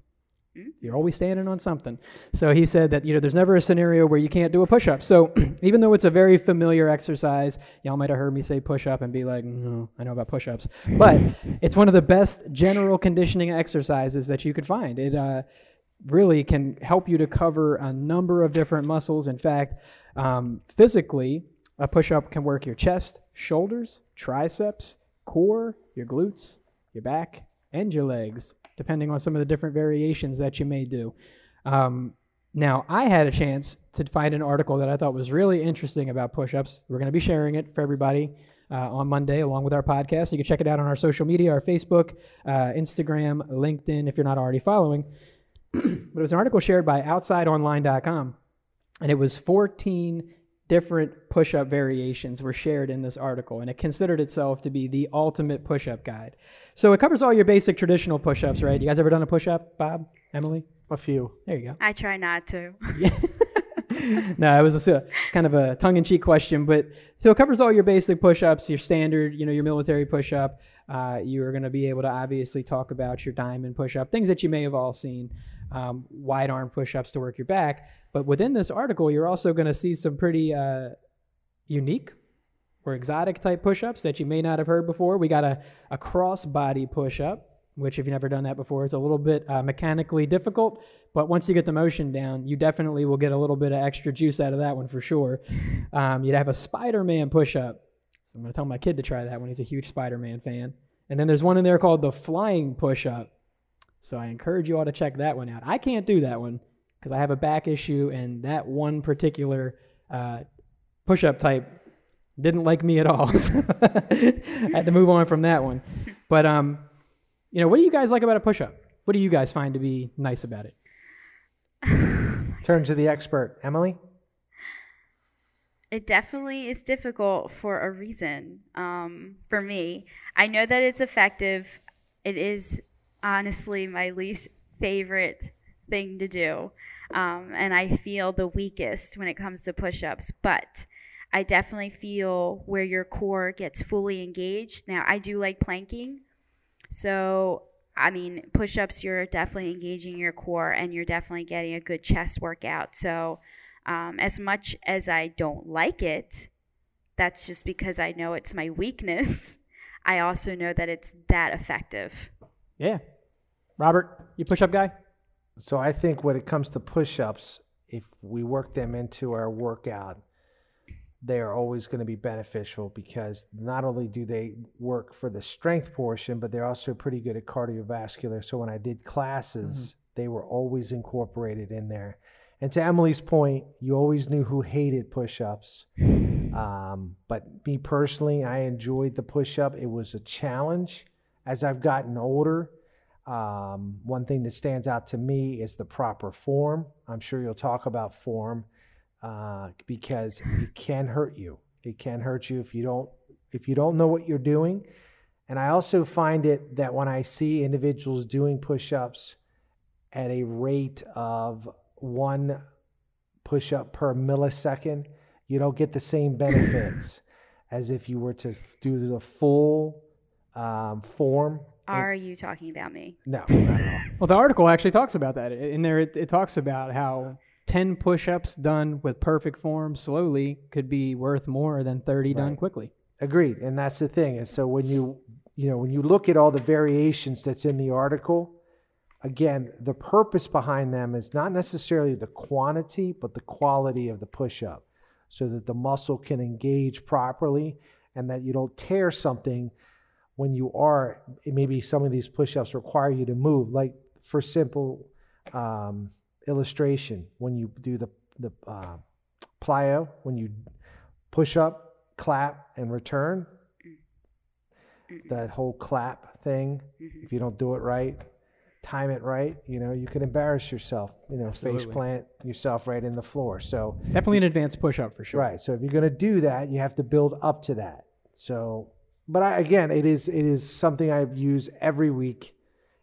You're always standing on something. So he said that you know there's never a scenario where you can't do a push-up. So even though it's a very familiar exercise, y'all might have heard me say push-up and be like, no, I know about push-ups. But it's one of the best general conditioning exercises that you could find. It uh, really can help you to cover a number of different muscles. In fact, um, physically, a push-up can work your chest, shoulders, triceps, core, your glutes, your back, and your legs, depending on some of the different variations that you may do. Um, now, I had a chance to find an article that I thought was really interesting about push ups. We're going to be sharing it for everybody uh, on Monday along with our podcast. You can check it out on our social media, our Facebook, uh, Instagram, LinkedIn, if you're not already following. but it was an article shared by OutsideOnline.com, and it was 14 different push-up variations were shared in this article and it considered itself to be the ultimate push-up guide so it covers all your basic traditional push-ups right you guys ever done a push-up bob emily
A few.
there you go
I try not to.
no, it was a, kind of a tongue-in-cheek question, but so it covers all your basic push-ups, your standard, you know, your military push-up. Uh, you are going to be able to obviously talk about your diamond push-up, things that you may have all seen, um, wide arm push-ups to work your back. But within this article, you're also going to see some pretty uh, unique or exotic type push-ups that you may not have heard before. We got a, a cross-body push-up which if you've never done that before, it's a little bit uh, mechanically difficult. But once you get the motion down, you definitely will get a little bit of extra juice out of that one for sure. Um, you'd have a Spider-Man push-up. So I'm going to tell my kid to try that one. He's a huge Spider-Man fan. And then there's one in there called the flying push-up. So I encourage you all to check that one out. I can't do that one because I have a back issue, and that one particular uh, push-up type didn't like me at all. So I had to move on from that one. But um, you know, what do you guys like about a push-up? What do you guys find to be nice about it?
Turn to the expert. Emily?
It definitely is difficult for a reason. Um, for me, I know that it's effective. It is honestly my least favorite thing to do, um, and I feel the weakest when it comes to push-ups. But I definitely feel where your core gets fully engaged. Now, I do like planking, so I mean, push-ups. You're definitely engaging your core, and you're definitely getting a good chest workout. So um, as much as I don't like it, that's just because I know it's my weakness. I also know that it's that effective.
Yeah. Robert, you push up guy?
So I think when it comes to push-ups, if we work them into our workout, they are always going to be beneficial because not only do they work for the strength portion, but they're also pretty good at cardiovascular. So when I did classes, they were always incorporated in there. And to Emily's point, you always knew who hated push-ups. Um, but me personally, I enjoyed the push-up. It was a challenge. As I've gotten older, um, one thing that stands out to me is the proper form. I'm sure you'll talk about form uh, because it can hurt you. It can hurt you if you don't if you don't know what you're doing. And I also find it that when I see individuals doing push-ups at a rate of one push-up per millisecond, you don't get the same benefits as if you were to do the full um, form.
Are you talking about me?
No, not at all.
Well, the article actually talks about that. In there, it, it talks about how 10 push ups done with perfect form slowly could be worth more than 30 done quickly.
Agreed, and that's the thing. And so when you you know when you look at all the variations that's in the article, again, the purpose behind them is not necessarily the quantity, but the quality of the push-up, so that the muscle can engage properly and that you don't tear something when you are maybe some of these push-ups require you to move. Like for simple um, illustration, when you do the the uh, plyo, when you push up, clap, and return. That whole clap thing, if you don't do it right, time it right, you know, you can embarrass yourself, you know, face plant yourself right in the floor. So,
Definitely an advanced push up for sure.
right. So if you're going to do that, you have to build up to that. So, but I, again, it is it is something I use every week.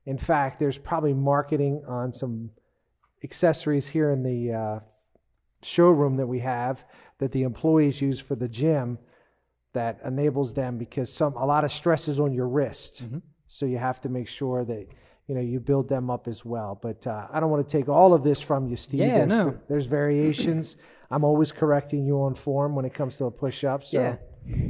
In fact, there's probably marketing on some accessories here in the uh, showroom that we have that the employees use for the gym that enables them because some a lot of stress is on your wrist, so you have to make sure that you know you build them up as well. But uh, I don't want to take all of this from you, Steve.
Yeah,
there's,
no.
there's variations. I'm always correcting you on form when it comes to a push up. So
Yeah.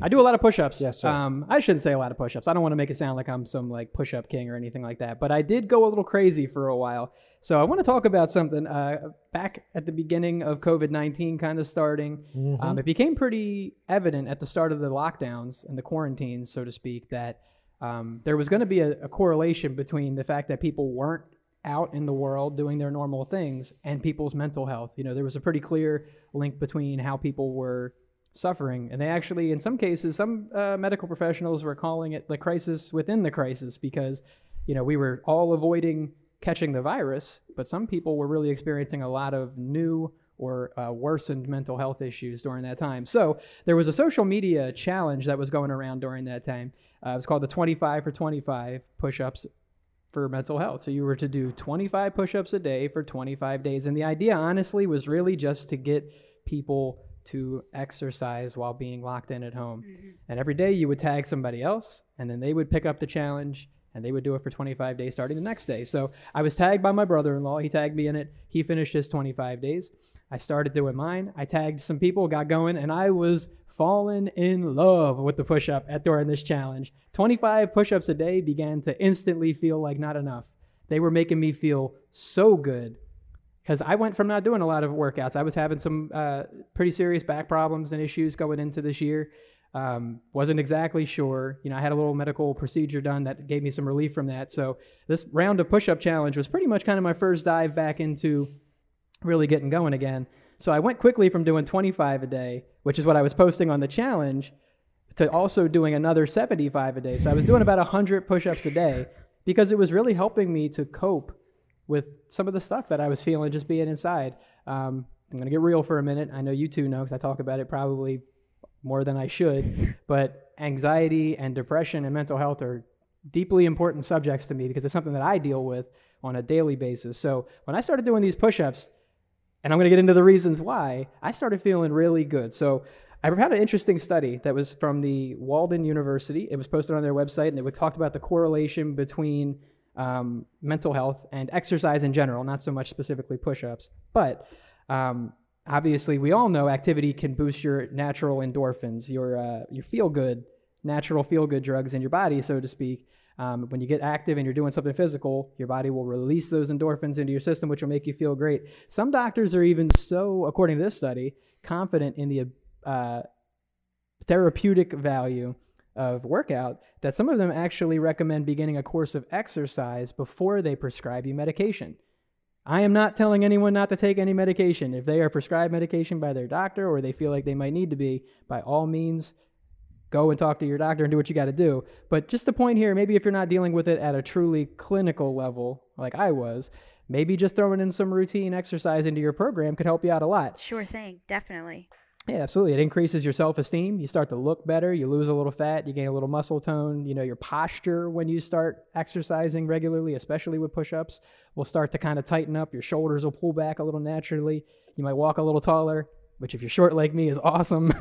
I do a lot of push-ups.
Yes, sir.
Um, I shouldn't say a lot of push-ups. I don't want to make it sound like I'm some like push-up king or anything like that. But I did go a little crazy for a while. So I want to talk about something uh, back at the beginning of COVID-19 kind of starting.
Mm-hmm.
Um, it became pretty evident at the start of the lockdowns and the quarantines, so to speak, that um, there was going to be a, a correlation between the fact that people weren't out in the world doing their normal things and people's mental health. You know, there was a pretty clear link between how people were suffering. And they actually, in some cases, some uh, medical professionals were calling it the crisis within the crisis because, you know, we were all avoiding catching the virus, but some people were really experiencing a lot of new or uh, worsened mental health issues during that time. So there was a social media challenge that was going around during that time. Uh, it was called the 25 for 25 push ups for mental health. So you were to do 25 push ups a day for 25 days. And the idea, honestly, was really just to get people to exercise while being locked in at home. Mm-hmm. And every day you would tag somebody else, and then they would pick up the challenge and they would do it for 25 days starting the next day. So I was tagged by my brother in law. He tagged me in it. He finished his 25 days. I started doing mine. I tagged some people, got going, and I was falling in love with the push up at during this challenge. 25 push ups a day began to instantly feel like not enough. They were making me feel so good because I went from not doing a lot of workouts. I was having some uh, pretty serious back problems and issues going into this year. Um, wasn't exactly sure. You know, I had a little medical procedure done that gave me some relief from that. So this round of push-up challenge was pretty much kind of my first dive back into really getting going again. So I went quickly from doing 25 a day, which is what I was posting on the challenge, to also doing another 75 a day. So I was doing about 100 push-ups a day because it was really helping me to cope with some of the stuff that I was feeling just being inside. Um, I'm going to get real for a minute. I know you two know because I talk about it probably more than I should, but anxiety and depression and mental health are deeply important subjects to me because it's something that I deal with on a daily basis. So when I started doing these push ups, and I'm going to get into the reasons why, I started feeling really good. So I had an interesting study that was from the Walden University. It was posted on their website, and it talked about the correlation between um, mental health and exercise in general, not so much specifically push ups. But um, obviously, we all know activity can boost your natural endorphins, your, uh, your feel good, natural feel good drugs in your body, so to speak. Um, when you get active and you're doing something physical, your body will release those endorphins into your system, which will make you feel great. Some doctors are even so, according to this study, confident in the uh, therapeutic value of workout that some of them actually recommend beginning a course of exercise before they prescribe you medication. I am not telling anyone not to take any medication. If they are prescribed medication by their doctor or they feel like they might need to be, by all means, go and talk to your doctor and do what you got to do. But just the point here, maybe if you're not dealing with it at a truly clinical level, like I was, maybe just throwing in some routine exercise into your program could help you out a lot.
Sure thing, definitely.
Yeah, absolutely. It increases your self esteem. You start to look better. You lose a little fat. You gain a little muscle tone. You know, your posture when you start exercising regularly, especially with push ups, will start to kind of tighten up. Your shoulders will pull back a little naturally. You might walk a little taller, which, if you're short like me, is awesome.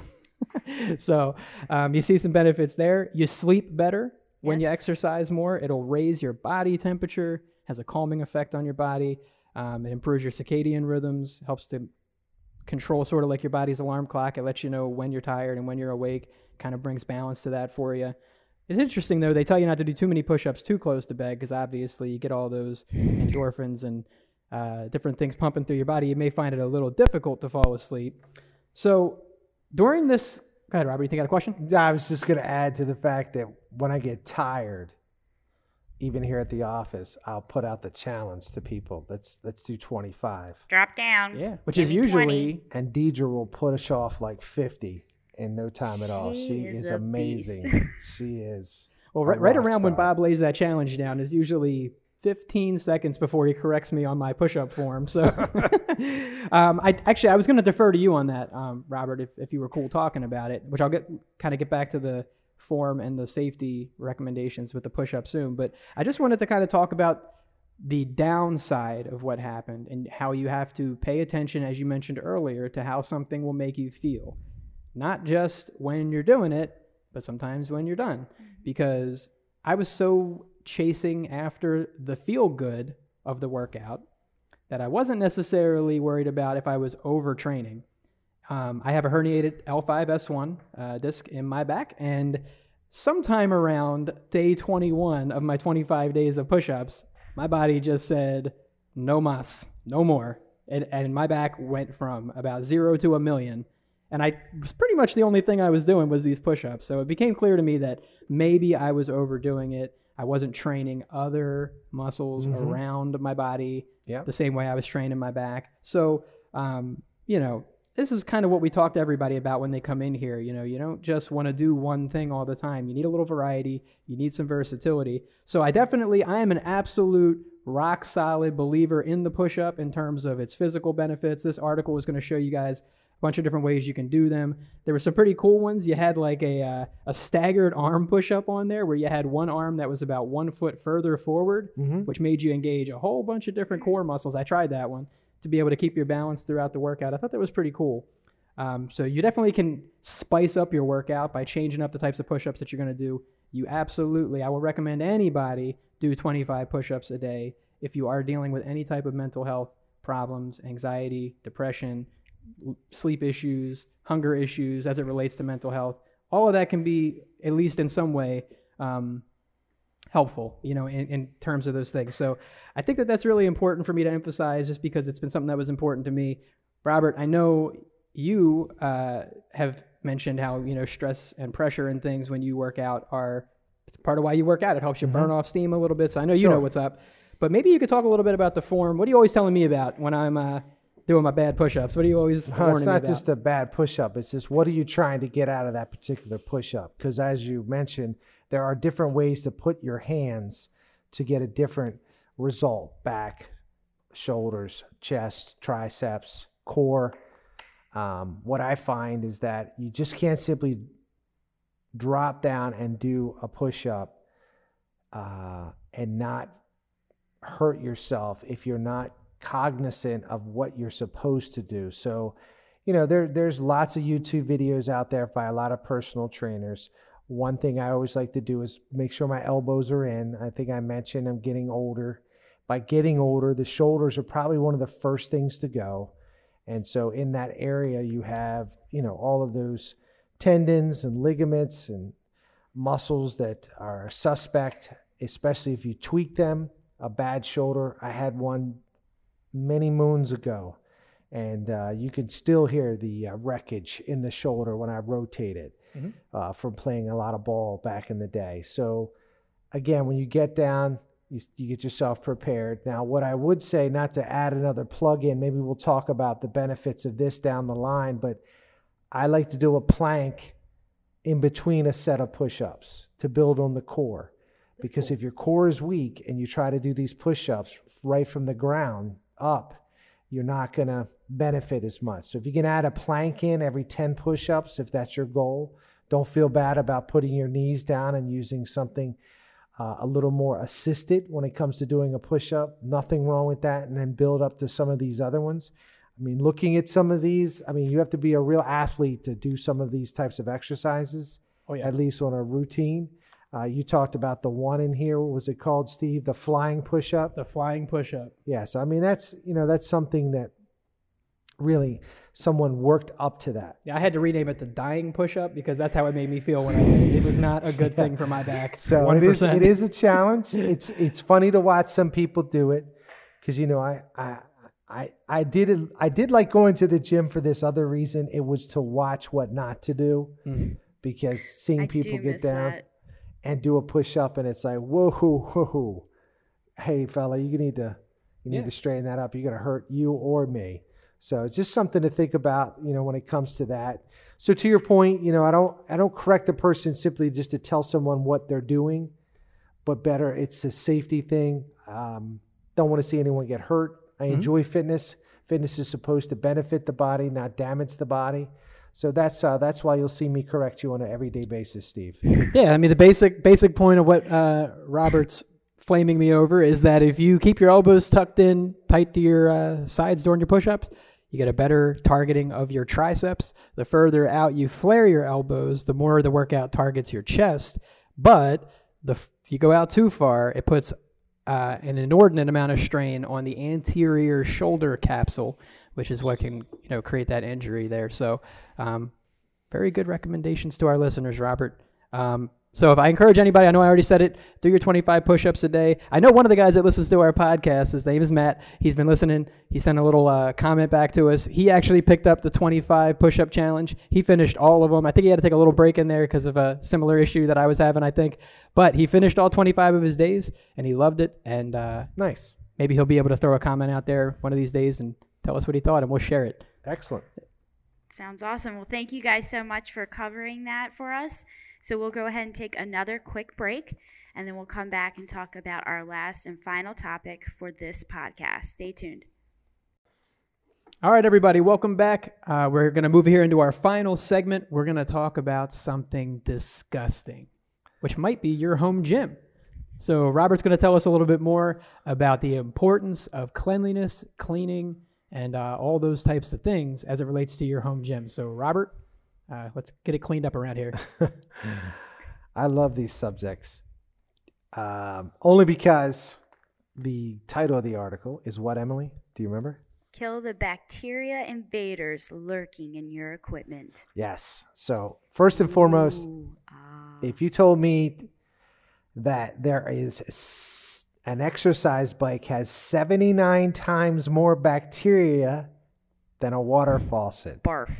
so, um, you see some benefits there. You sleep better when you exercise more. It'll raise your body temperature, has a calming effect on your body. Um, it improves your circadian rhythms, helps to control sort of like your body's alarm clock. It lets you know when you're tired and when you're awake, kind of brings balance to that for you. It's interesting though, they tell you not to do too many push ups too close to bed because obviously you get all those endorphins and uh, different things pumping through your body. You may find it a little difficult to fall asleep. So during this, go ahead, Robert, you think I got a question?
I was just going to add to the fact that when I get tired, even here at the office, I'll put out the challenge to people. Let's let's do 25.
Drop down.
Yeah, which
Give
is usually
20.
And Deidre will push off like 50 in no time at all.
She
She
is
is amazing. she is.
Well, right, right
rock
around when. Bob lays that challenge down is usually 15 seconds before he corrects me on my push-up form. So, um, I actually I was going to defer to you on that, um, Robert, if, if you were cool talking about it, which I'll get kind of get back to the form and the safety recommendations with the push-up soon. But I just wanted to kind of talk about the downside of what happened and how you have to pay attention, as you mentioned earlier, to how something will make you feel, not just when you're doing it, but sometimes when you're done. Mm-hmm. Because I was so chasing after the feel good of the workout that I wasn't necessarily worried about if I was overtraining. Um, I have a herniated L5S1 uh, disc in my back, and sometime around day 21 of my 25 days of push ups, my body just said, no mas, no more. And, and my back went from about zero to a million. And I was pretty much the only thing I was doing was these push ups. So it became clear to me that maybe I was overdoing it. I wasn't training other muscles around my body
Yep.
the same way I was training my back. So, um, you know, this is kind of what we talk to everybody about when they come in here. You know, you don't just want to do one thing all the time. You need a little variety. You need some versatility. So I definitely, I am an absolute rock solid believer in the push up in terms of its physical benefits. This article is going to show you guys a bunch of different ways you can do them. There were some pretty cool ones. You had like a uh, a staggered arm push up on there where you had one arm that was about one foot further forward, which made you engage a whole bunch of different core muscles. I tried that one to be able to keep your balance throughout the workout. I thought that was pretty cool. Um, so you definitely can spice up your workout by changing up the types of push-ups that you're going to do. You absolutely, I will recommend anybody do 25 push-ups a day if you are dealing with any type of mental health problems, anxiety, depression, sleep issues, hunger issues as it relates to mental health. All of that can be, at least in some way, um, helpful, you know, in, in terms of those things. So I think that that's really important for me to emphasize just because it's been something that was important to me. Robert, I know you uh, have mentioned how, you know, stress and pressure and things when you work out are it's part of why you work out. It helps you burn off steam a little bit. So I know you know what's up. But maybe you could talk a little bit about the form. What are you always telling me about when I'm uh, doing my bad push-ups? What are you always
No, it's not just a bad push up. It's just what are you trying to get out of that particular push up? Because as you mentioned, there are different ways to put your hands to get a different result back, shoulders, chest, triceps, core. Um, what I find is that you just can't simply drop down and do a push up uh, and not hurt yourself if you're not cognizant of what you're supposed to do. So, you know, there there's lots of YouTube videos out there by a lot of personal trainers. One thing I always like to do is make sure my elbows are in. I think I mentioned I'm getting older. By getting older, the shoulders are probably one of the first things to go. And so in that area you have, you know, all of those tendons and ligaments and muscles that are suspect especially if you tweak them. A bad shoulder, I had one many moons ago, and uh, you can still hear the uh, wreckage in the shoulder when I rotate it
Mhm.
uh, from playing a lot of ball back in the day. So, again, when you get down, you, you get yourself prepared. Now, what I would say, not to add another plug in, maybe we'll talk about the benefits of this down the line, but I like to do a plank in between a set of push ups to build on the core. Because if your core is weak and you try to do these push ups right from the ground up, you're not going to benefit as much. So if you can add a plank in every 10 push ups, if that's your goal, don't feel bad about putting your knees down and using something uh, a little more assisted when it comes to doing a push up. Nothing wrong with that. And then build up to some of these other ones. I mean, looking at some of these, I mean, you have to be a real athlete to do some of these types of exercises,
Oh yeah.
at least on a routine. Uh, you talked about the one in here. What was it called, Steve? The flying push up?
The flying push up.
Yeah, so I mean that's you know that's something that really someone worked up to that.
Yeah, I had to rename it the dying push up because that's how it made me feel when I did it. It was not a good thing for my back.
So
1%.
it is it is a challenge. it's it's funny to watch some people do it because you know I I I I did it I did like going to the gym for this other reason. It was to watch what not to do
Mhm.
because seeing
I
people
do
get
miss
down
that.
And do a push up and it's like whoa whoa whoa hey fella you need to you need
Yeah.
to straighten that up. You're going to hurt you or me. So it's just something to think about you know when it comes to that. So to your point you know i don't i don't correct the person simply just to tell someone what they're doing but better it's a safety thing. Um, don't want to see anyone get hurt. I
Mhm.
enjoy fitness. Fitness is supposed to benefit the body not damage the body so that's uh, that's why you'll see me correct you on an everyday basis steve
Yeah, I mean the basic basic point of what uh, Robert's flaming me over is that if you keep your elbows tucked in tight to your uh, sides during your push-ups, you get a better targeting of your triceps. The further out you flare your elbows, the more the workout targets your chest. But the if you go out too far, it puts uh, an inordinate amount of strain on the anterior shoulder capsule, which is what can you know create that injury there. So. Um, very good recommendations to our listeners, Robert. Um, so if I encourage anybody, I know I already said it, do your 25 push-ups a day. I know one of the guys that listens to our podcast, his name is Matt. He's been listening. He sent a little uh, comment back to us. He actually picked up the 25 push-up challenge. He finished all of them. I think he had to take a little break in there because of a similar issue that I was having, I think. But he finished all 25 of his days, and he loved it. And uh,
nice
maybe he'll be able to throw a comment out there one of these days and tell us what he thought, and we'll share it.
excellent
Sounds awesome. Well, thank you guys so much for covering that for us. So we'll go ahead and take another quick break, and then we'll come back and talk about our last and final topic for this podcast. Stay tuned.
All right, everybody, welcome back. Uh, we're going to move here into our final segment. We're going to talk about something disgusting, which might be your home gym. So, Robert's going to tell us a little bit more about the importance of cleanliness, cleaning, and uh, all those types of things as it relates to your home gym. So, Robert, uh, let's get it cleaned up around here.
I love these subjects. Um, only because the title of the article is what, Emily? Do you remember?
Kill the bacteria invaders lurking in your equipment.
Yes. So, first and foremost,
Ooh, ah.
if you told me that there is s- an exercise bike has 79 times more bacteria than a water faucet,
barf.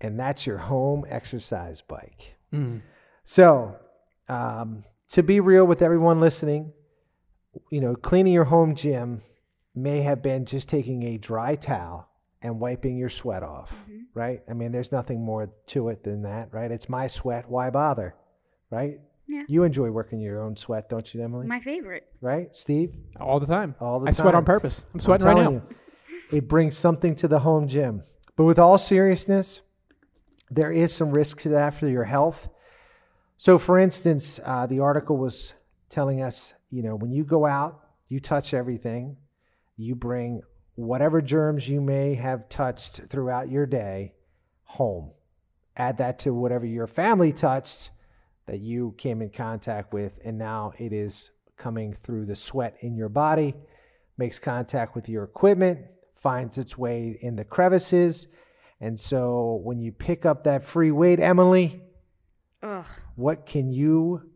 and that's your home exercise bike.
Mm.
So, um, to be real with everyone listening, you know, cleaning your home gym may have been just taking a dry towel and wiping your sweat off,
Mhm.
right? I mean, there's nothing more to it than that, right? It's my sweat. Why bother, right?
Yeah.
You enjoy working your own sweat, don't you, Emily?
My favorite.
right, Steve?
All the time.
All the
I sweat on purpose. I'm
I'm
sweating right now.
you, it brings something to the home gym. But with all seriousness, there is some risk to that for your health. So, for instance, uh, the article was telling us, you know, when you go out, you touch everything, you bring whatever germs you may have touched throughout your day home. Add that to whatever your family touched that you came in contact with, and now it is coming through the sweat in your body, makes contact with your equipment, finds its way in the crevices. And so when you pick up that free weight, Emily,
Ugh.
what can you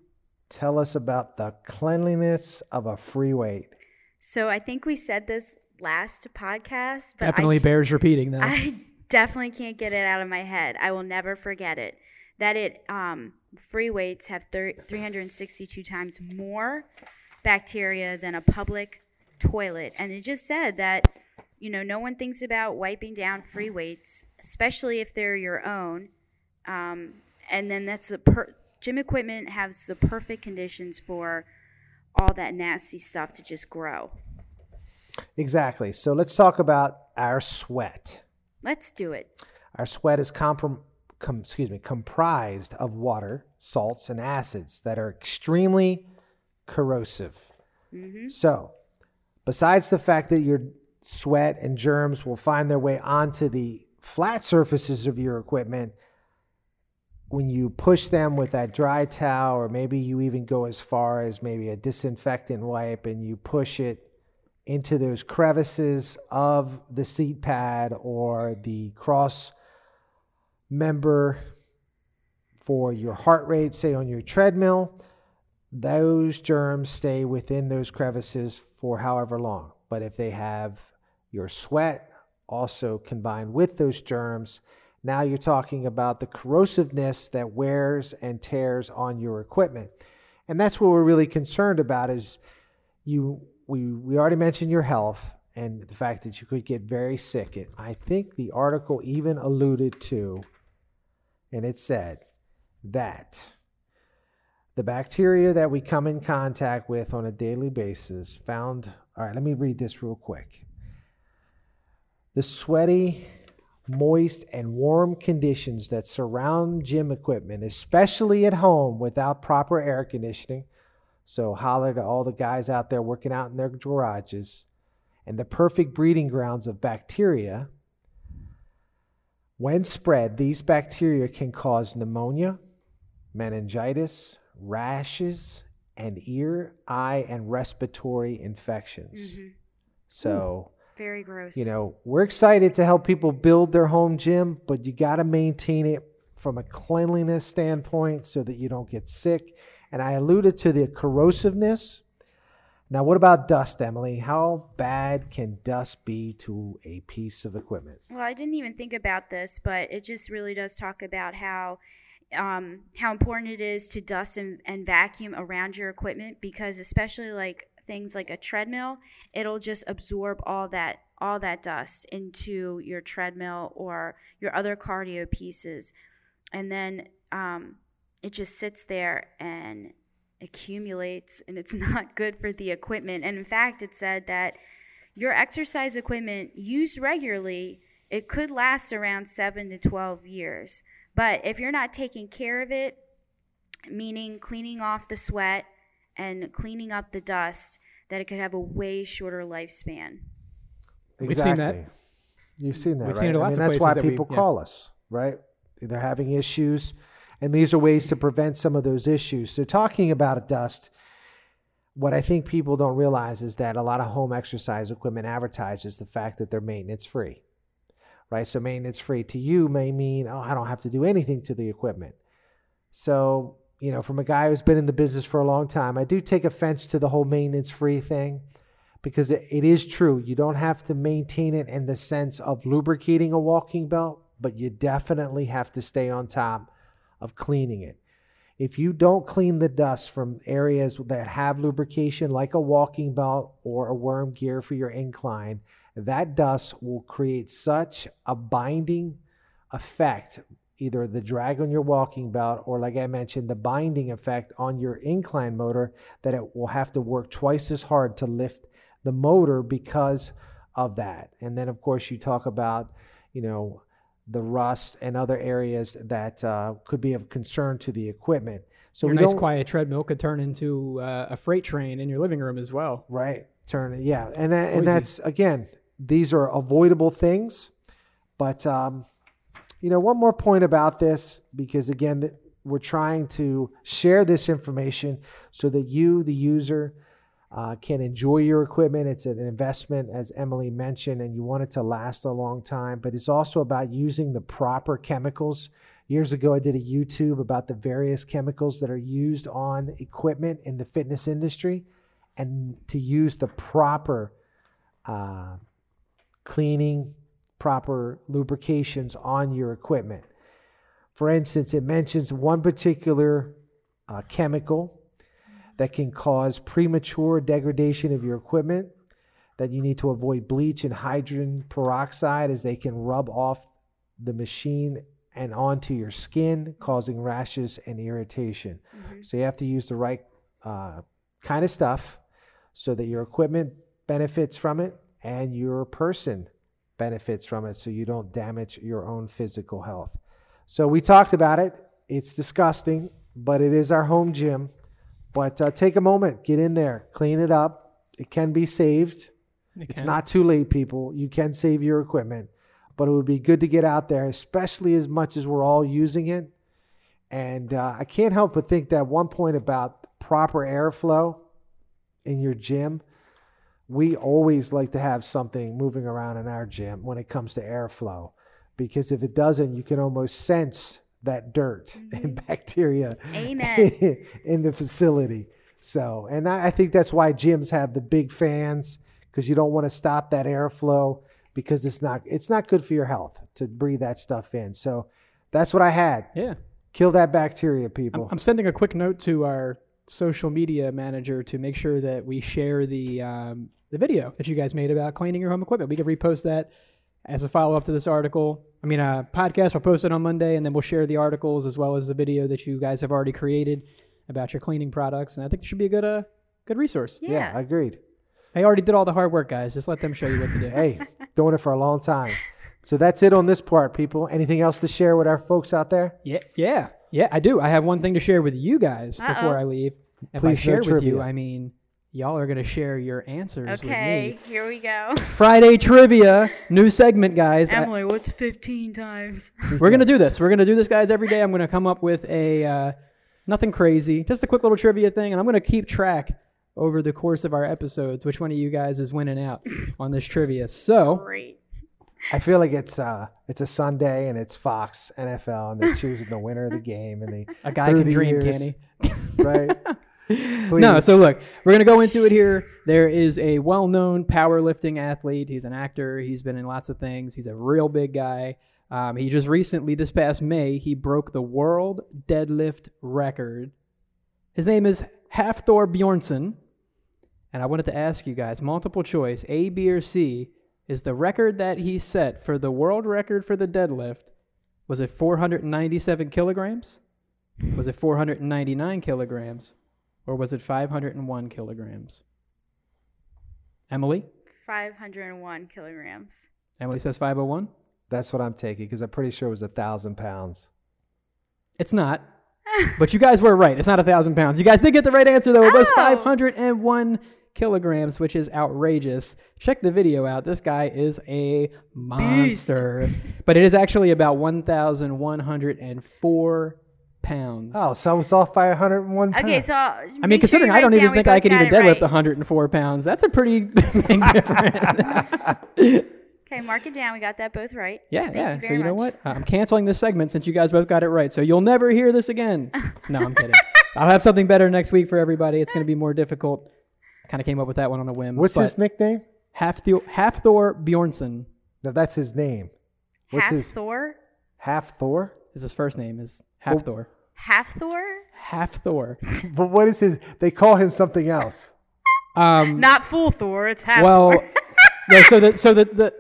Tell us about the cleanliness of a free weight.
So I think we said this last podcast, but
Definitely
I,
bears repeating though.
I definitely can't get it out of my head. I will never forget it. That it um, free weights have thir- 362 times more bacteria than a public toilet, and it just said that you know no one thinks about wiping down free weights, especially if they're your own. Um, and then that's the per- gym equipment has the perfect conditions for all that nasty stuff to just grow.
Exactly. So let's talk about our sweat.
Let's do it.
Our sweat is comprom- com- excuse me, comprised of water, salts, and acids that are extremely corrosive. Mm-hmm. So, besides the fact that your sweat and germs will find their way onto the flat surfaces of your equipment, when you push them with that dry towel, or maybe you even go as far as maybe a disinfectant wipe and you push it into those crevices of the seat pad or the cross member for your heart rate, say on your treadmill, those germs stay within those crevices for however long. But if they have your sweat also combined with those germs, now you're talking about the corrosiveness that wears and tears on your equipment. And that's what we're really concerned about is you we we already mentioned your health and the fact that you could get very sick. I think the article even alluded to and it said that the bacteria that we come in contact with on a daily basis found all right let me read this real quick. The sweaty moist and warm conditions that surround gym equipment especially at home without proper air conditioning so holler to all the guys out there working out in their garages and the perfect breeding grounds of bacteria when spread, these bacteria can cause pneumonia, meningitis, rashes, and ear, eye, and respiratory infections. Mm-hmm. So,
Very gross.
you know, we're excited to help people build their home gym, but you got to maintain it from a cleanliness standpoint so that you don't get sick. And I alluded to the corrosiveness. Now, what about dust, Emily? How bad can dust be to a piece of equipment?
Well, I didn't even think about this, but it just really does talk about how um, how important it is to dust and, and vacuum around your equipment because especially like things like a treadmill, it'll just absorb all that all that dust into your treadmill or your other cardio pieces, and then um, it just sits there and accumulates, and it's not good for the equipment. And in fact, it said that your exercise equipment used regularly, it could last around seven to 12 years. But if you're not taking care of it, meaning cleaning off the sweat and cleaning up the dust, that it could have a way shorter lifespan.
We've seen that.
You've seen that,
We've
right?
seen it at
I
lots
mean,
of
that's why
places that we-
people
yeah.
call us, right? They're having issues, and these are ways to prevent some of those issues. So, talking about dust, what I think people don't realize is that a lot of home exercise equipment advertises the fact that they're maintenance free, right? So, maintenance free to you may mean, oh, I don't have to do anything to the equipment. So, you know, from a guy who's been in the business for a long time, I do take offense to the whole maintenance free thing because it, it is true. You don't have to maintain it in the sense of lubricating a walking belt, but you definitely have to stay on top of cleaning it. If you don't clean the dust from areas that have lubrication, like a walking belt or a worm gear for your incline, that dust will create such a binding effect, either the drag on your walking belt or, like I mentioned, the binding effect on your incline motor, that it will have to work twice as hard to lift the motor because of that. And then, of course, you talk about, you know, the rust and other areas that uh, could be of concern to the equipment. So
Your
we
nice quiet treadmill could turn into uh, a freight train in your living room as well.
right turn yeah, and that, and that's again, these are avoidable things, but um, you know, one more point about this because again, we're trying to share this information so that you, the user, uh, can enjoy your equipment. It's an investment, as Emily mentioned, and you want it to last a long time. But it's also about using the proper chemicals. Years ago, I did a YouTube about the various chemicals that are used on equipment in the fitness industry and to use the proper uh, cleaning, proper lubrications on your equipment. For instance, it mentions one particular uh, chemical that can cause premature degradation of your equipment, that you need to avoid bleach and hydrogen peroxide as they can rub off the machine and onto your skin, causing rashes and irritation. So you have to use the right uh, kind of stuff so that your equipment benefits from it and your person benefits from it so you don't damage your own physical health. So we talked about it. It's disgusting, but it is our home gym. But uh, take a moment, get in there, clean it up. It can be saved. It's
can.
not too late, people. You can save your equipment, but it would be good to get out there, especially as much as we're all using it. And uh, I can't help but think that one point about proper airflow in your gym. We always like to have something moving around in our gym when it comes to airflow, because if it doesn't, you can almost sense that dirt and bacteria
Amen.
in the facility. So, and I, I think that's why gyms have the big fans because you don't want to stop that airflow because it's not it's not good for your health to breathe that stuff in. So, that's what I had.
Yeah.
Kill that bacteria,
I'm,
people.
I'm sending a quick note to our social media manager to make sure that we share the um, the video that you guys made about cleaning your home equipment. We can repost that as a follow up to this article. I mean, a podcast. We'll post it on Monday, and then we'll share the articles as well as the video that you guys have already created about your cleaning products. And I think it should be a good uh, good resource.
yeah,
Yeah.
agreed.
I already did all the hard work, guys. Just let them show you what to do.
Hey, doing it for a long time. So that's it on this part, people. Anything else to share with our folks out there?
Yeah, yeah, yeah. I do. I have one thing to share with you guys
Uh-oh.
before I leave. If
Please,
I share with you. I mean y'all are gonna share your answers with me.
Okay, here we go.
Friday trivia, new segment, guys. I-
Emily, what's 15 times?
we're gonna do this. We're gonna do this, guys, every day. I'm gonna come up with a uh, nothing crazy, just a quick little trivia thing, and I'm gonna keep track over the course of our episodes which one of you guys is winning out on this trivia. So
Great.
I feel like it's uh it's a Sunday and it's Fox NFL and they're choosing the winner of the game and they
a guy can
the
dream,
years,
can he?
right?
No, so look, we're gonna go into it here. There is a well-known powerlifting athlete. He's an actor. He's been in lots of things. He's a real big guy. Um, he just recently, this past May, he broke the world deadlift record. His name is Hafthor Bjornsson, and I wanted to ask you guys, multiple choice, A, B, or C, is the record that he set for the world record for the deadlift? Was it 497 kilograms? Was it 499 kilograms? Or was it 501 kilograms? Emily?
501 kilograms.
Emily says 501.
That's what I'm taking because I'm pretty sure it was a thousand pounds.
It's not. but you guys were right. It's not a thousand pounds. You guys did get the right answer though. It was
Oh.
501 kilograms, which is outrageous. Check the video out. This guy is a monster. but it is actually about 1,104 pounds.
Oh, so I was off by 101 pounds.
Okay, so
I mean, considering I don't even think I could even deadlift 104 pounds, that's a pretty big difference.
Okay, mark it down. We got that both right.
Yeah,
Thank
yeah.
You
so
very
you know what? I'm canceling this segment since you guys both got it right. So you'll never hear this again. No, I'm kidding. I'll have something better next week for everybody. It's going to be more difficult. Kind of came up with that one on a whim.
What's his nickname?
Half Thor Bjornsson
No, that's his name. What's
Half
his
Thor?
half Thor?
is his first name. Is Hafthor.
Half Thor?
Half Thor.
But what is his? They call him something else.
Um,
Not full Thor. It's half
well,
Thor.
yeah, so the so the, the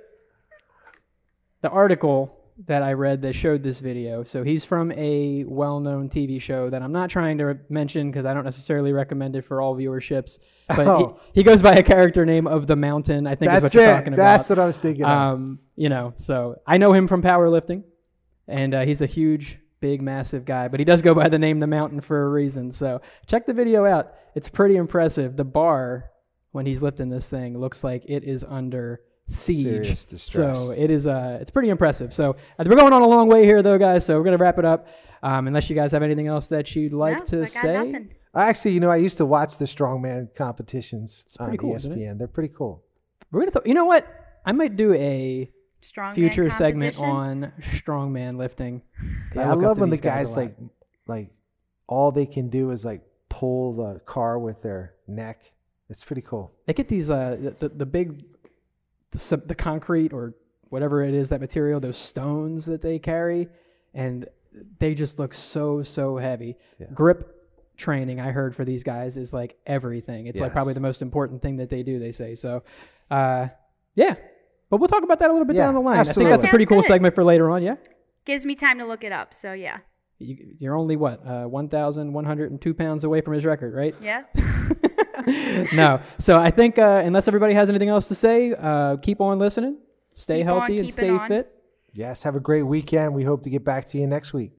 the article that I read that showed this video. So he's from a well-known TV show that I'm not trying to mention because I don't necessarily recommend it for all viewerships. But
Oh.
he, he goes by a character name of the Mountain. I think is
That's
what you're
it.
talking about.
That's what I was thinking. of.
Um, you know, so I know him from powerlifting, and uh, he's a huge, big, massive guy. But he does go by the name the Mountain for a reason. So check the video out. It's pretty impressive. The bar when he's lifting this thing looks like it is under siege. So it is. Uh, it's pretty impressive. So uh, we're going on a long way here, though, guys. So we're gonna wrap it up. Um, unless you guys have anything else that you'd like
No,
to
I
say.
nothing.
I actually, you know, I used to watch the strongman competitions on
pretty cool,
ESPN. They're pretty cool.
We're gonna. Th- you know what? I might do a
Strongman
future segment
competition.
on strongman lifting.
Yeah, I,
look up
love when the
guys
guys, like like all they can do is like pull the car with their neck. It's pretty cool.
They get these uh the the, the big the, the concrete or whatever it is that material those stones that they carry and they just look so so heavy.
Yeah.
Grip training I heard for these guys is like everything. It's like probably the most important thing that they do they say. So uh yeah. But we'll talk about that a little bit
Yeah,
down the line. I think that's a pretty
Sounds
cool
good.
segment for later on, yeah?
Gives me time to look it up. So yeah.
You, you're only what? Uh 1102 pounds away from his record, right?
Yeah.
no. So I think uh, unless everybody has anything else to say, uh, keep on listening, stay
Keep on
healthy and
keeping
stay
on.
fit.
Yes, have a great weekend. We hope to get back to you next week.